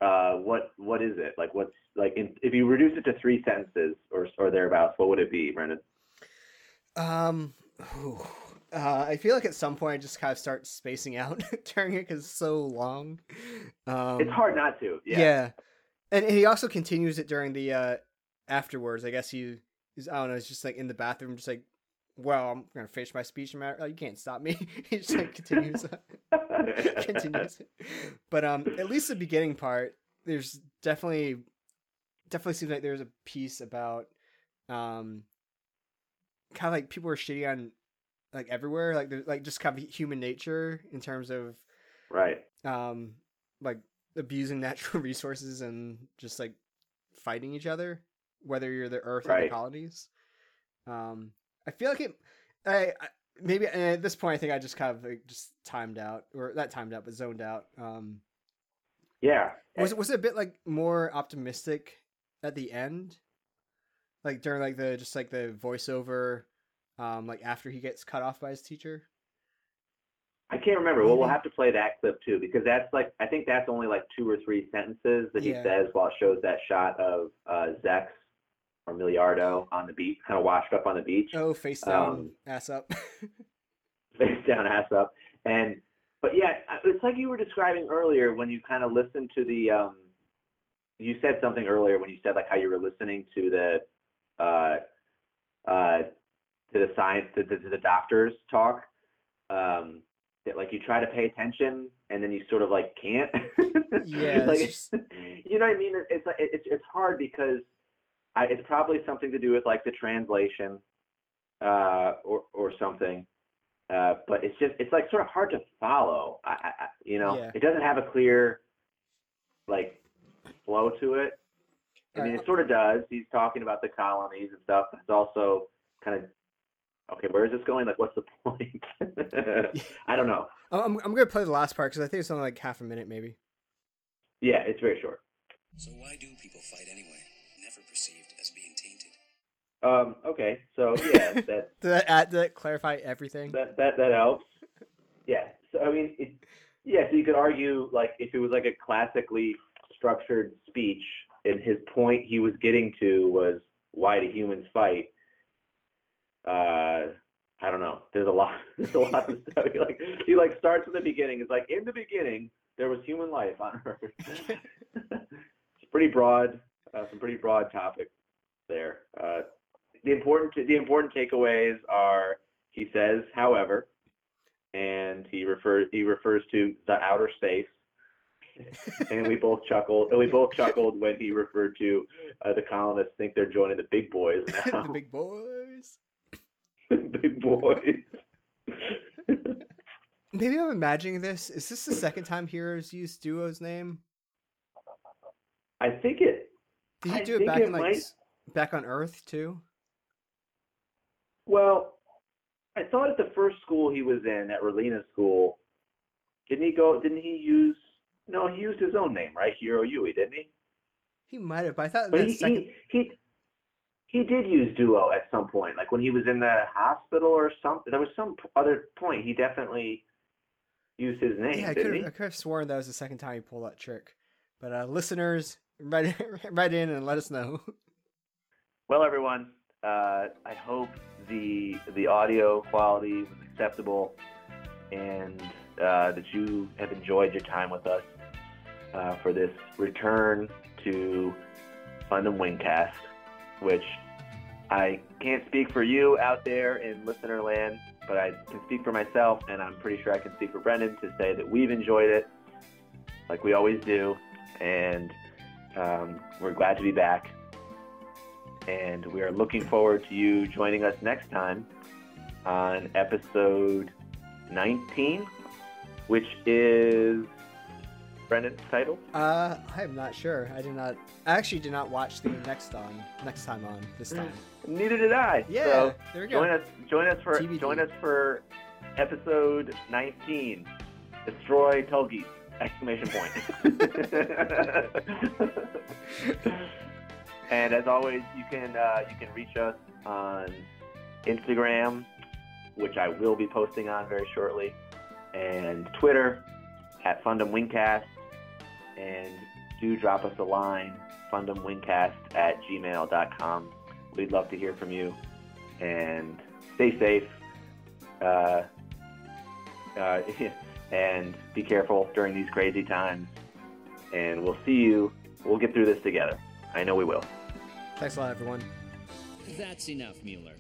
uh, what what is it? Like what's like in, if you reduce it to three sentences or or thereabouts, what would it be, Brendan? Um, uh, I feel like at some point I just kind of start spacing out [LAUGHS] during it because it's so long. Um, it's hard not to. Yeah. Yeah. And he also continues it during the uh afterwards. I guess he is I don't know, it's just like in the bathroom, just like, well, I'm gonna finish my speech no matter oh, you can't stop me. [LAUGHS] he just like continues [LAUGHS] continues. But um at least the beginning part, there's definitely definitely seems like there's a piece about um kind of like people are shitting on like everywhere, like there's like just kind of human nature in terms of right. um like abusing [LAUGHS] natural resources and just like fighting each other whether you're the earth or the colonies um i feel like it i, I maybe at this point i think i just kind of like, just timed out or not timed out but zoned out um Yeah. was it was it a bit like more optimistic at the end like during like the just like the voiceover um like after he gets cut off by his teacher I can't remember. Well, we'll have to play that clip too because that's like I think that's only like two or three sentences that he Yeah. says while it shows that shot of uh, Zex or Milliardo on the beach, kind of washed up on the beach, oh face down Um, ass up [LAUGHS] face down, ass up, and but yeah, it's like you were describing earlier when you kind of listened to the. um You said something earlier when you said like how you were listening to the, uh, uh, to the science to, to, to the doctors talk. Um, that like you try to pay attention and then you sort of like can't. Yeah, [LAUGHS] like, just- you know what I mean? It's like it's it's hard because I, it's probably something to do with like the translation, uh, or or something. Uh, but it's just it's like sort of hard to follow. I, I, you know, Yeah. it doesn't have a clear like flow to it. I mean, it sort of does. He's talking about the colonies and stuff. But it's also kind of okay. Where is this going? Like, what's the [LAUGHS] point? I don't know. I'm [LAUGHS] I'm I'm gonna play the last part because I think it's only like half a minute, maybe. Yeah, it's very short. So why do people fight anyway? Never perceived as being tainted. Um, okay, so yeah, [LAUGHS] that Did that add, did that clarify everything? that that that helps. Yeah. So I mean, it, yeah. So you could argue like if it was like a classically structured speech, and his point he was getting to was why do humans fight? Uh, I don't know. There's a lot. [LAUGHS] There's a lot to study. [LAUGHS] Like he like starts in the beginning. It's like in the beginning there was human life on Earth. [LAUGHS] it's pretty broad. Uh, some pretty broad topics there. Uh, the important the important takeaways are he says, however, and he refers he refers to the outer space. and we both chuckled. And we both chuckled when he referred to uh, the colonists think they're joining the big boys now. the big boys. [LAUGHS] big boys. Maybe I'm imagining this. Is this the second time Heero's used Duo's name? I think it. Did he I do it back it in like might- back on Earth too? Well, I thought at the first school he was in, at Relena School, didn't he go? Didn't he use? No, he used his own name, right? Heero Yuy, didn't he? He might have, but I thought But that he, second. he he he did use duo at some point, like when he was in the hospital or something. There was some other point he definitely used his name, yeah, I could I could have sworn that was the second time he pulled that trick. But uh, listeners, write [LAUGHS] write in and let us know. Well, everyone, uh, I hope the the audio quality was acceptable, and uh, that you have enjoyed your time with us uh, for this return to Fundum Wingcast, which I can't speak for you out there in listener land, but I can speak for myself, and I'm pretty sure I can speak for Brendan to say that we've enjoyed it, like we always do, and um, we're glad to be back. And we are looking forward to you joining us next time on episode 19, which is Brendan's title. Uh, I'm not sure. I did not. I actually did not watch the next on next time on this time. Neither did I. Yeah, So there we go. join us. Join us for TBD. join us for episode 19. Destroy Tulgi! Exclamation point. [LAUGHS] and as always, you can uh, you can reach us on Instagram, which I will be posting on very shortly, and Twitter at Fundum Wingcast. And do drop us a line, fundumwingcast at gmail.com. We'd love to hear from you. And stay safe. Uh, uh, [LAUGHS] and be careful during these crazy times. And we'll see you. We'll get through this together. I know we will. Thanks a lot, everyone. That's enough, Mueller.